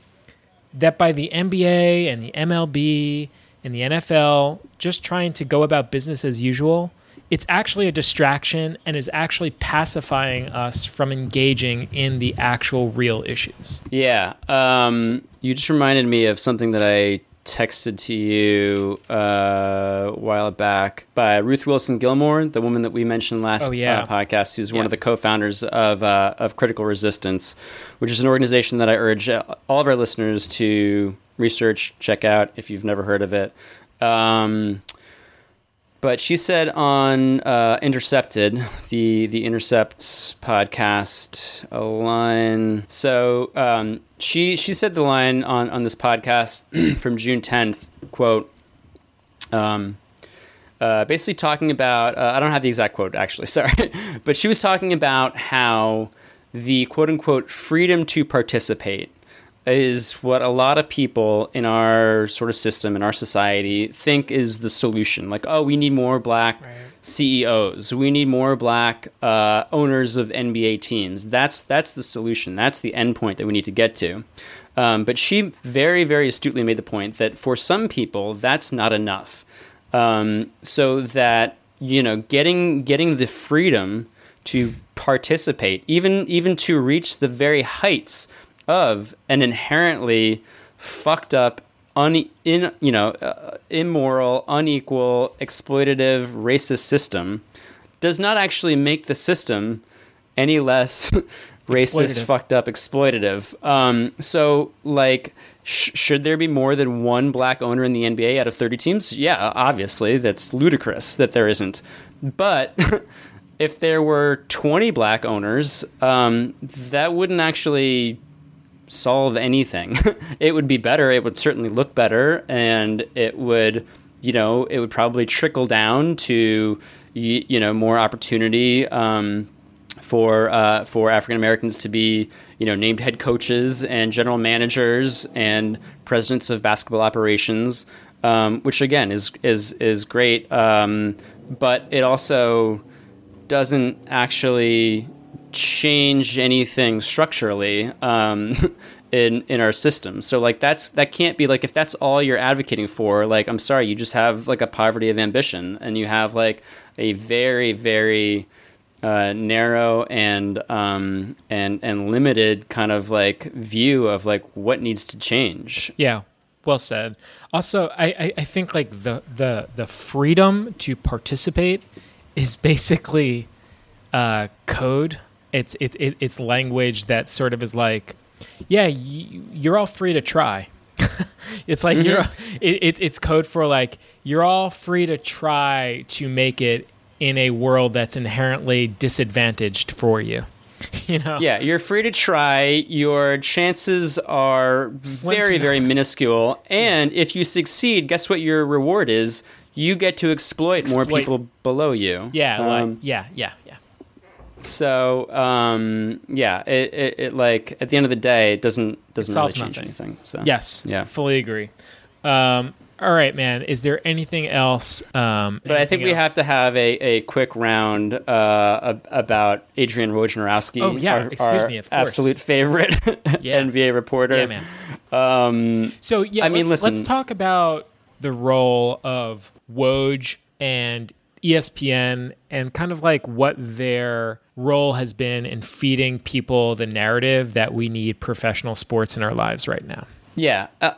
that by the NBA and the MLB and the NFL just trying to go about business as usual, it's actually a distraction and is actually pacifying us from engaging in the actual real issues. Yeah. Um, you just reminded me of something that I texted to you uh, a while back by Ruth Wilson Gilmore, the woman that we mentioned last Oh, yeah. uh, podcast, who's one of the co-founders of uh, of Critical Resistance, which is an organization that I urge uh, all of our listeners to research, check out if you've never heard of it. Um, but she said on uh, Intercepted, the the Intercepts podcast, a line. So um, she she said the line on on this podcast from June tenth. Quote. Um, uh, basically talking about. Uh, I don't have the exact quote actually, sorry, but she was talking about how the quote unquote freedom to participate is what a lot of people in our sort of system in our society think is the solution. Like, oh, we need more black CEOs. We need more black uh, owners of NBA teams. That's that's the solution. That's the endpoint that we need to get to. Um, but she very very astutely made the point that for some people that's not enough. Um, so that you know, getting getting the freedom to participate, even even to reach the very heights of an inherently fucked up, un, in, you know, uh, immoral, unequal, exploitative, racist system, does not actually make the system any less racist, fucked up, exploitative. Um, so, like, sh- should there be more than one black owner in the NBA out of 30 teams? Yeah, obviously. That's ludicrous that there isn't. But if there were 20 black owners, um, that wouldn't actually solve anything. it would be better. It would certainly look better, and it would, you know, it would probably trickle down to, you, know, more opportunity um, for uh, for African Americans to be, you know, named head coaches and general managers and presidents of basketball operations, um, which again is is is great. Um, but it also doesn't actually change anything structurally um, in in our system. So like that's that can't be like if that's all you're advocating for. Like I'm sorry, you just have like a poverty of ambition, and you have like a very very uh, narrow and um, and and limited kind of like view of like what needs to change. Yeah, well said. Also, I, I, think like the, the the freedom to participate is basically uh, code. It's it, it it's language that sort of is like, yeah, y- you're all free to try. it's like you're it, it, it's code for like you're all free to try to make it in a world that's inherently disadvantaged for you. You know? Yeah, you're free to try. Your chances are Slim very, very minuscule. And if you succeed, guess what your reward is? You get to exploit, more people below you. Yeah, Um, like, yeah, yeah, yeah. So um, yeah, it, it, it like at the end of the day, it doesn't doesn't really change nothing. anything. So Yes. yeah. Fully agree. Um, all right, man. Is there anything else? Um, But I think we have to have a, a quick round uh, ab- about Adrian Wojnarowski. Oh, yeah, our, excuse our me, of course. absolute favorite Yeah. NBA reporter. Yeah, man. Um, So yeah, I mean, let's, let's talk about the role of Woj and ESPN and kind of like what their role has been in feeding people the narrative that we need professional sports in our lives right now. Yeah. Uh,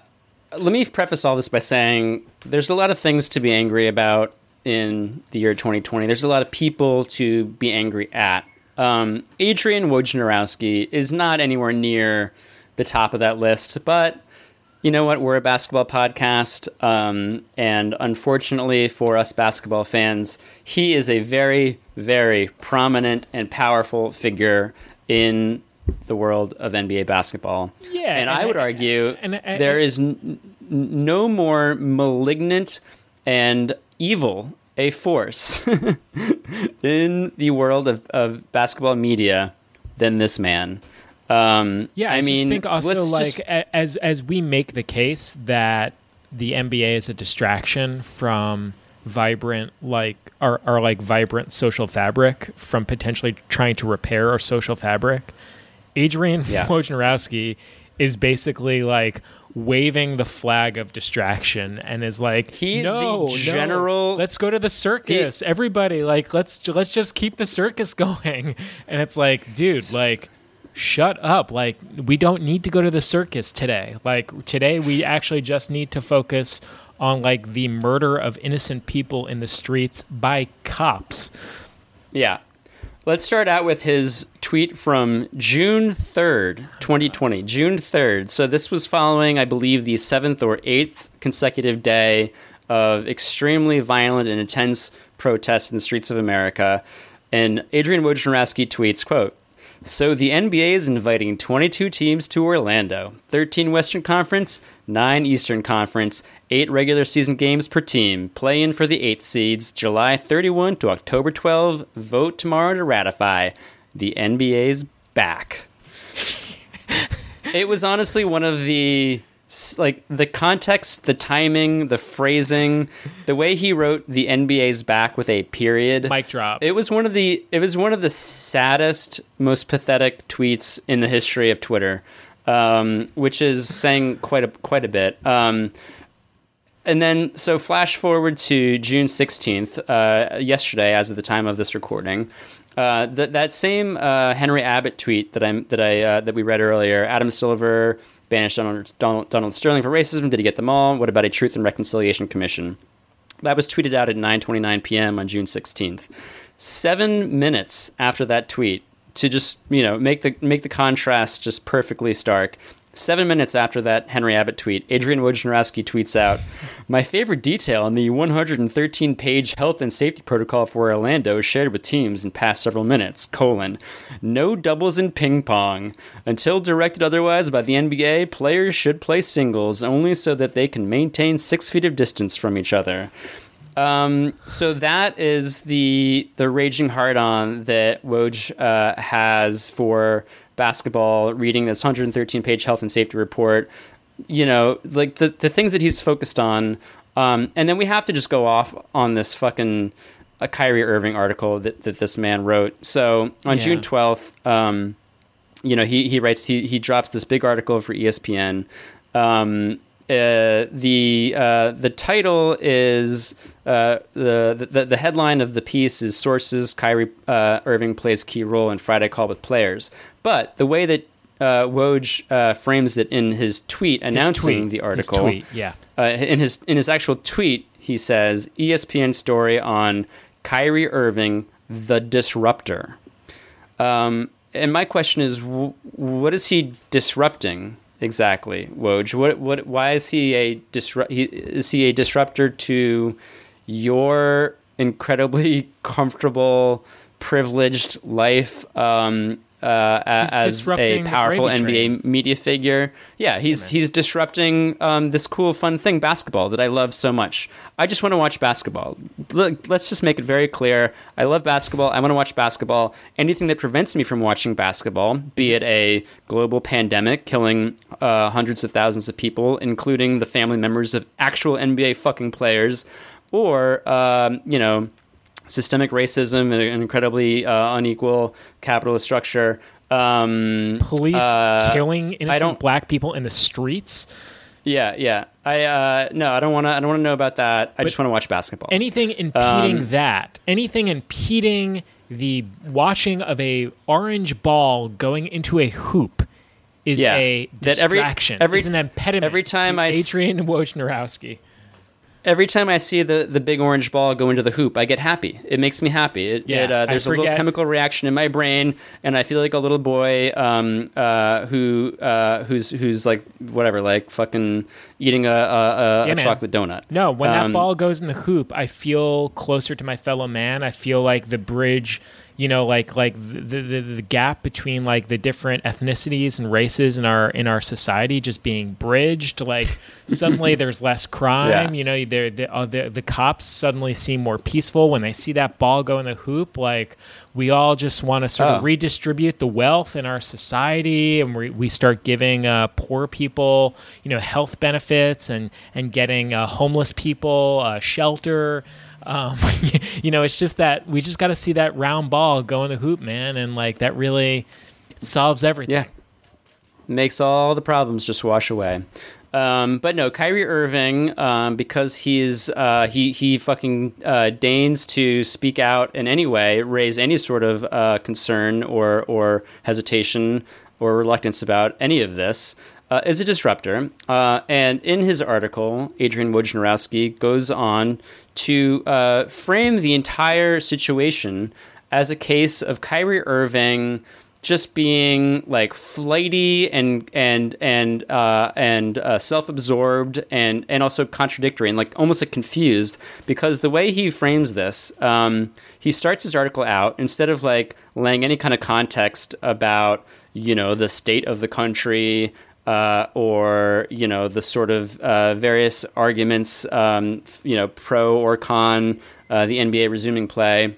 let me preface all this by saying there's a lot of things to be angry about in the year 2020. There's a lot of people to be angry at. Um, Adrian Wojnarowski is not anywhere near the top of that list, but you know what? We're a basketball podcast, um, and unfortunately for us basketball fans, he is a very, very prominent and powerful figure in the world of NBA basketball. Yeah, and, and I would I- argue and I- there is n- n- no more malignant and evil a force in the world of, of basketball media than this man. Um, Yeah, I, I mean, just think also like just- as as we make the case that the NBA is a distraction from vibrant like our, our like vibrant social fabric from potentially trying to repair our social fabric. Adrian Yeah. Wojnarowski is basically like waving the flag of distraction and is like he's is the no, no, general- let's go to the circus everybody like let's let's just keep the circus going and it's like dude like shut up like we don't need to go to the circus today like today we actually just need to focus on like the murder of innocent people in the streets by cops Yeah. Let's start out with his tweet from June 3rd, 2020. June 3rd. So this was following, I believe, the seventh or eighth consecutive day of extremely violent and intense protests in the streets of America. And Adrian Wojnarowski tweets, quote, so the NBA is inviting 22 teams to Orlando, 13 Western Conference, nine Eastern Conference, eight regular season games per team. Play in for the eighth seeds, July 31 to October 12. Vote tomorrow to ratify. The NBA's back. it was honestly one of the like the context, the timing, the phrasing, the way he wrote the NBA's back with a period. Mic drop. It was one of the it was one of the saddest, most pathetic tweets in the history of Twitter, um, which is saying quite a quite a bit. Um, and then, so flash forward to June 16th, uh, yesterday, as of the time of this recording. Uh, that that same uh, Henry Abbott tweet that I that I uh, that we read earlier. Adam Silver banished Donald, Donald Donald Sterling for racism. Did he get them all? What about a Truth and Reconciliation Commission? That was tweeted out at 9:29 p.m. on June 16th. Seven minutes after that tweet, to just you know make the make the contrast just perfectly stark. Seven minutes after that Henry Abbott tweet, Adrian Wojnarowski tweets out, "My favorite detail in the 113-page health and safety protocol for Orlando shared with teams in past several minutes: colon, no doubles in ping pong. Until directed otherwise by the NBA, players should play singles only so that they can maintain six feet of distance from each other." Um, so that is the the raging hard on that Woj uh, has for basketball. Reading this 113 page health and safety report, you know, like the the things that he's focused on, um, and then we have to just go off on this fucking a Kyrie Irving article that, that this man wrote. So on Yeah. June 12th, um, you know, he, he writes, he, he drops this big article for ESPN. Um, uh, the uh, the title is uh, the, the the headline of the piece is sources Kyrie uh, Irving plays key role in Friday call with players, but the way that uh, Woj uh, frames it in his tweet announcing tweet. the His article, tweet, yeah. uh, in his in his actual tweet, he says ESPN story on Kyrie Irving, the disruptor. Um, and my question is, wh- what is he disrupting exactly, Woj? What what? Why is he a disrupt? He, is he a disruptor to your incredibly comfortable, privileged life? Um, uh, as a powerful NBA media figure. Yeah, he's he's disrupting um, this cool, fun thing, basketball, that I love so much. I just want to watch basketball. Let's just make it very clear. I love basketball. I want to watch basketball. Anything that prevents me from watching basketball, be it a global pandemic killing uh, hundreds of thousands of people, including the family members of actual NBA fucking players, or um, you know systemic racism an incredibly uh, unequal capitalist structure. Um, Police uh, killing innocent black people in the streets. Yeah, yeah. I uh, no, I don't want to. I don't want to know about that. I just want to watch basketball. Anything impeding Um, that, anything impeding the watching of a orange ball going into a hoop is Yeah, a that every- distraction. every- is an impediment. every time to I Adrian Wojnarowski. Every time I see the, the big orange ball go into the hoop, I get happy. It makes me happy. It, Yeah, it, uh, there's a little chemical reaction in my brain, and I feel like a little boy um, uh, who uh, who's who's like whatever, like fucking eating a, a, a, Yeah, chocolate donut. No, when Um, that ball goes in the hoop, I feel closer to my fellow man. I feel like the bridge, you know, like like the the, the gap between like the different ethnicities and races in our in our society just being bridged. Like suddenly there's less crime. Yeah. You know, the the, uh, the the cops suddenly seem more peaceful when they see that ball go in the hoop. Like we all just want to sort of Oh. redistribute the wealth in our society, and we, we start giving uh, poor people, you know, health benefits and and getting uh, homeless people uh, shelter. Um, you know, it's just that we just got to see that round ball go in the hoop, man, and like that really solves everything. Yeah. Makes all the problems just wash away. Um, but no, Kyrie Irving, um, because he's uh, he he fucking uh, deigns to speak out in any way, raise any sort of uh, concern or or hesitation or reluctance about any of this, uh, is a disruptor. Uh, and in his article, Adrian Wojnarowski goes on to uh, frame the entire situation as a case of Kyrie Irving just being like flighty and and and uh, and uh, self-absorbed and and also contradictory and like almost like confused because the way he frames this, um, he starts his article out instead of like laying any kind of context about you know the state of the country. Uh, or you know the sort of uh, various arguments, um, you know, pro or con uh, the NBA resuming play.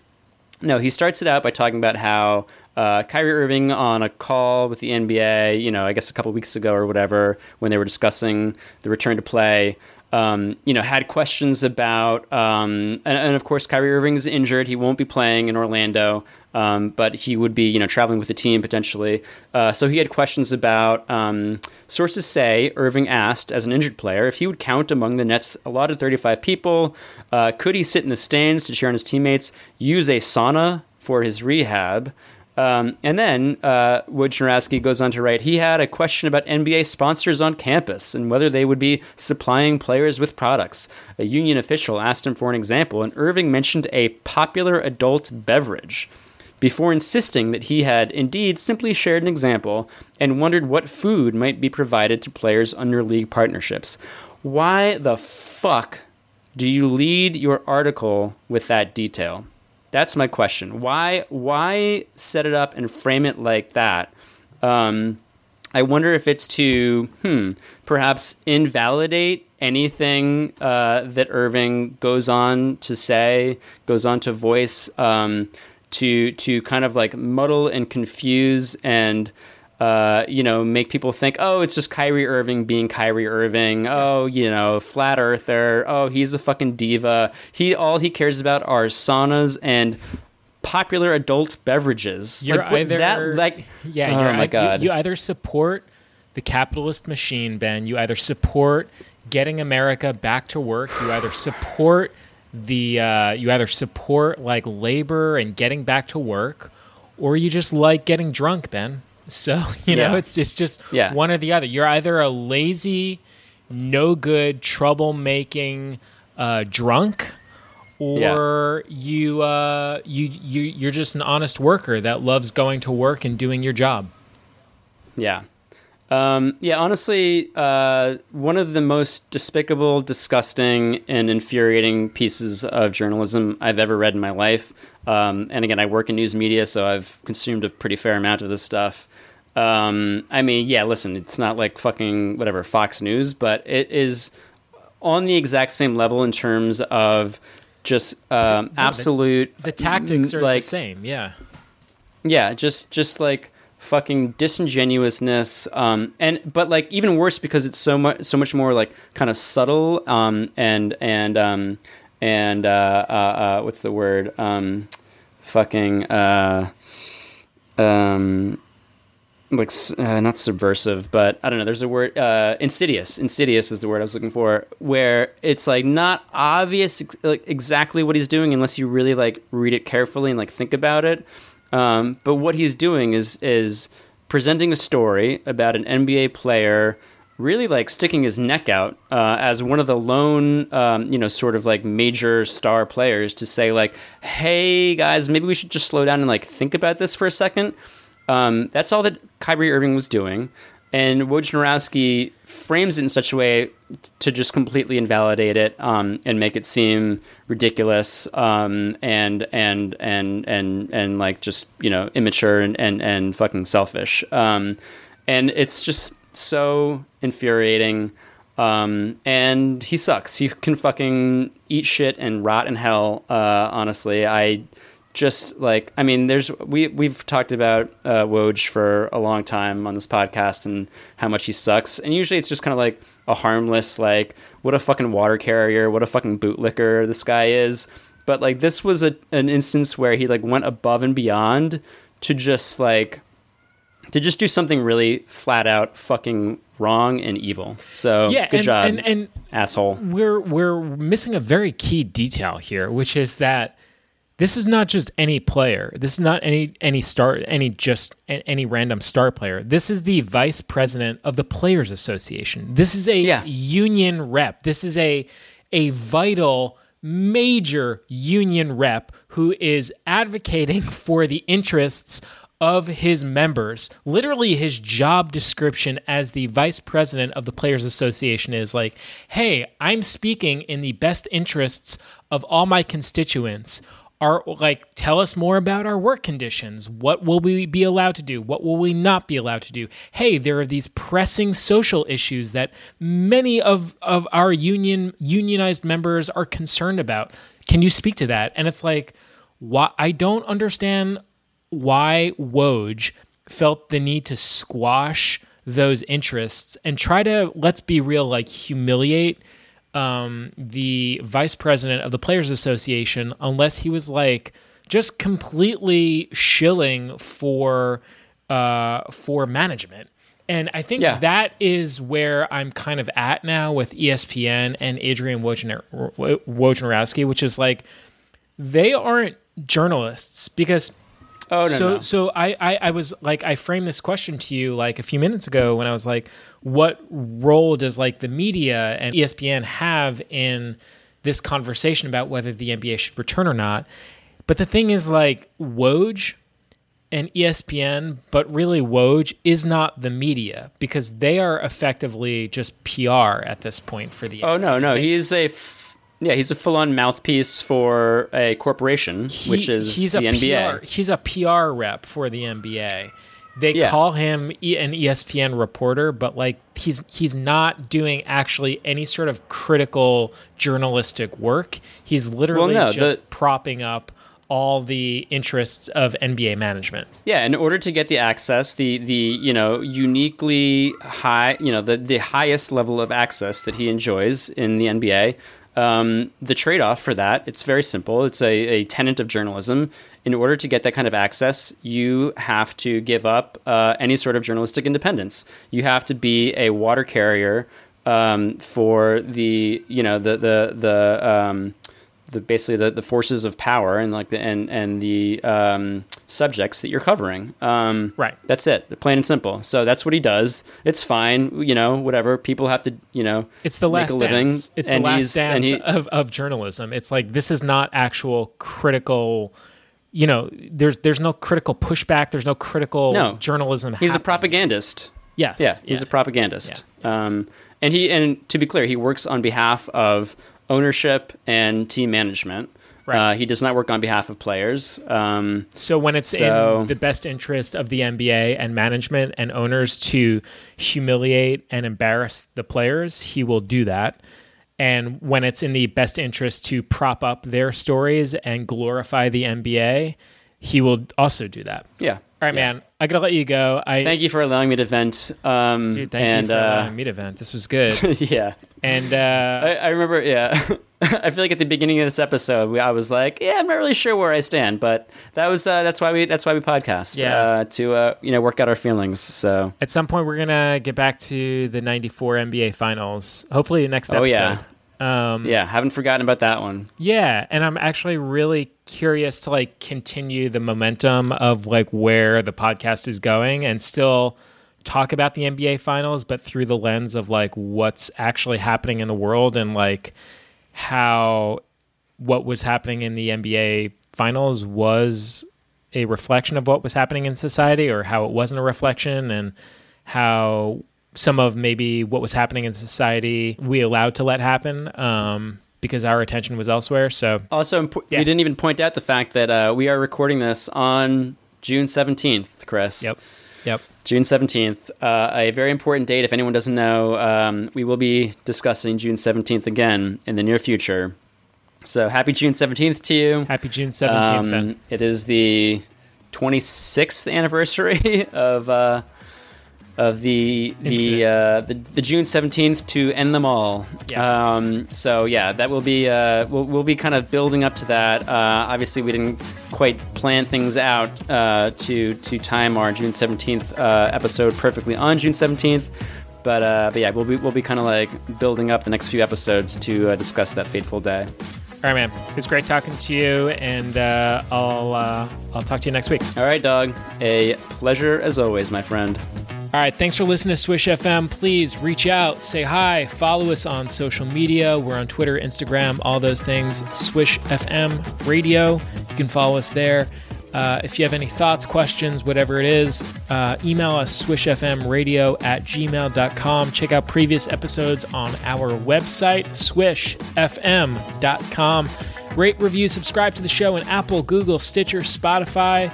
No, he starts it out by talking about how uh, Kyrie Irving on a call with the NBA, you know, I guess a couple weeks ago or whatever, when they were discussing the return to play, um, you know, had questions about, um, and, and, of course, Kyrie Irving's injured. He won't be playing in Orlando, um, but he would be, you know, traveling with the team potentially. Uh, so he had questions about. Um, sources say Irving asked, as an injured player, if he would count among the Nets' allotted 35 people. Uh, could he sit in the stands to cheer on his teammates? Use a sauna for his rehab? Um, and then uh, Wojnarowski goes on to write he had a question about NBA sponsors on campus and whether they would be supplying players with products. A union official asked him for an example, and Irving mentioned a popular adult beverage before insisting that he had indeed simply shared an example and wondered what food might be provided to players under league partnerships. Why the fuck do you lead your article with that detail? That's my question. Why why set it up and frame it like that? Um, I wonder if it's to hmm perhaps invalidate anything uh, that Irving goes on to say, goes on to voice, um, to to kind of like muddle and confuse and uh, you know, make people think, oh, it's just Kyrie Irving being Kyrie Irving. Oh, you know, flat earther. Oh, he's a fucking diva. He all he cares about are saunas and popular adult beverages. You're like, either that, like, yeah, oh you're my god, You, you either support the capitalist machine, Ben. You either support getting America back to work. You either support the uh, you either support like labor and getting back to work, or you just like getting drunk, Ben. So you know Yeah. it's just just Yeah. one or the other. You're either a lazy, no good, troublemaking uh, drunk. Or you, uh, you, you, you're just an honest worker that loves going to work and doing your job. Yeah. Um, yeah, honestly, uh, one of the most despicable, disgusting, and infuriating pieces of journalism I've ever read in my life. Um, and again, I work in news media, so I've consumed a pretty fair amount of this stuff. Um, I mean, yeah, listen, it's not like fucking whatever Fox News, but it is on the exact same level in terms of just um, absolute. The tactics are like, the same. Yeah. yeah just just like fucking disingenuousness um and but like even worse because it's so much so much more like kind of subtle um and and um and uh uh, uh what's the word um fucking uh um like uh, not subversive, but I don't know. There's a word uh, insidious. Insidious is the word I was looking for. Where it's like not obvious like exactly what he's doing unless you really like read it carefully and like think about it. Um, but what he's doing is is presenting a story about an NBA player really like sticking his neck out uh, as one of the lone, um, you know, sort of like major star players to say like, hey guys, maybe we should just slow down and like think about this for a second. Um, that's all that Kyrie Irving was doing. And Wojnarowski frames it in such a way to just completely invalidate it um, and make it seem ridiculous um, and and and and and like just you know immature and and, and fucking selfish. Um, and it's just so infuriating. Um, and he sucks. He can fucking eat shit and rot in hell. Uh, honestly, I just like I mean, there's we we've talked about uh, Woj for a long time on this podcast and how much he sucks. And usually it's just kind of like a harmless like what a fucking water carrier, what a fucking bootlicker this guy is. But like this was a, an instance where he like went above and beyond to just like to just do something really flat out fucking wrong and evil. So Yeah, good and- job, and- and- asshole. We're we're missing a very key detail here, which is that this is not just any player. This is not any any star any just any random star player. This is the vice president of the Players Association. This is a Yeah. union rep. This is a a vital major union rep who is advocating for the interests of his members. Literally, his job description as the vice president of the Players Association is like, hey, I'm speaking in the best interests of all my constituents. Our like tell us more about our work conditions. What will we be allowed to do? What will we not be allowed to do? Hey there are these pressing social issues that many of of our union unionized members are concerned about. Can you speak to that? And it's like why i don't understand why woj felt the need to squash those interests and try to let's be real like humiliate um, the vice president of the Players Association unless he was like just completely shilling for uh, for management. And I think Yeah. that is where I'm kind of at now with ESPN and Adrian Wojnar- Wojnarowski, which is like they aren't journalists because Oh no, so no. so I, I I was like I framed this question to you like a few minutes ago when I was like, what role does like the media and ESPN have in this conversation about whether the NBA should return or not? But the thing is like Woj and ESPN, but really Woj is not the media because they are effectively just PR at this point for the Oh no, no, he's a f- yeah, he's a full-on mouthpiece for a corporation, He- which is he's the a NBA. PR, he's a PR rep for the NBA. They Yeah. call him e- an ESPN reporter, but like he's he's not doing actually any sort of critical journalistic work. He's literally no, just the- propping up all the interests of NBA management. Yeah, in order to get the access, the the you know uniquely high, you know the the highest level of access that he enjoys in the NBA. Um, the trade-off for that, it's very simple. It's a, a tenet of journalism. In order to get that kind of access, you have to give up uh, any sort of journalistic independence. You have to be a water carrier um, for the you know the the the um, the basically the, the forces of power and like the and and the um, subjects that you're covering. Um, Right. That's it. Plain and simple. So that's what he does. It's fine. You know, whatever. People have to. You know. It's the make last a living. dance. It's the last dance he- of, of journalism. It's like this is not actual critical. You know, there's there's no critical pushback. There's no critical No. journalism. He's a propagandist. Yes. Yeah, he's a propagandist. Um, and he and to be clear, he works on behalf of ownership and team management. Right. Uh, he does not work on behalf of players. Um, So when it's So- in the best interest of the NBA and management and owners to humiliate and embarrass the players, he will do that. And when it's in the best interest to prop up their stories and glorify the NBA, he will also do that. yeah. All right, man. I gotta let you go. I Thank you for allowing me to vent. Um, dude, thank and, you for uh, allowing me to vent. This was good. yeah. and uh, I, I remember, yeah. I feel like at the beginning of this episode, we, I was like, "Yeah, I'm not really sure where I stand," but that was uh, that's why we that's why we podcast, Yeah. uh, to uh, you know work out our feelings. So, at some point, we're gonna get back to the '94 NBA Finals. Hopefully, the next episode. oh yeah, Um, yeah, haven't forgotten about that one. Yeah, and I'm actually really curious to like continue the momentum of like where the podcast is going and still talk about the NBA finals but through the lens of like what's actually happening in the world and like how what was happening in the NBA finals was a reflection of what was happening in society or how it wasn't a reflection and how some of maybe what was happening in society we allowed to let happen um, because our attention was elsewhere. So Also, impo- Yeah. we didn't even point out the fact that uh, we are recording this on June 17th, Chris. Yep. Yep. June 17th, uh, a very important date. If anyone doesn't know, um, we will be discussing June 17th again in the near future. So happy June 17th to you. Happy June 17th, Um, Ben. It is the 26th anniversary of uh, of the the, uh, the the June 17th to end them all. Yeah. Um, so yeah, that will be uh, we'll, we'll be kind of building up to that. Uh, obviously, we didn't quite plan things out uh, to to time our June 17th uh, episode perfectly on June 17th. But, uh, but yeah, we'll be we'll be kind of like building up the next few episodes to uh, discuss that fateful day. All right, man. It was great talking to you, and uh, I'll uh, I'll talk to you next week. All right, dog. A pleasure as always, my friend. All right, thanks for listening to Swish FM. Please reach out, say hi, follow us on social media. We're on Twitter, Instagram, all those things. Swish FM Radio. You can follow us there. Uh, if you have any thoughts, questions, whatever it is, uh, email us swishfmradio at gmail.com. Check out previous episodes on our website, swishfm.com. Rate, review, subscribe to the show in Apple, Google, Stitcher, Spotify,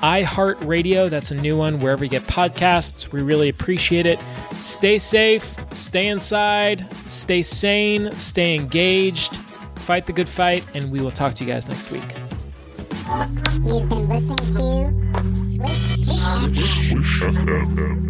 iHeartRadio. That's a new one wherever you get podcasts. We really appreciate it. Stay safe, stay inside, stay sane, stay engaged, fight the good fight, and we will talk to you guys next week. You've been listening to Swish. Swish FM.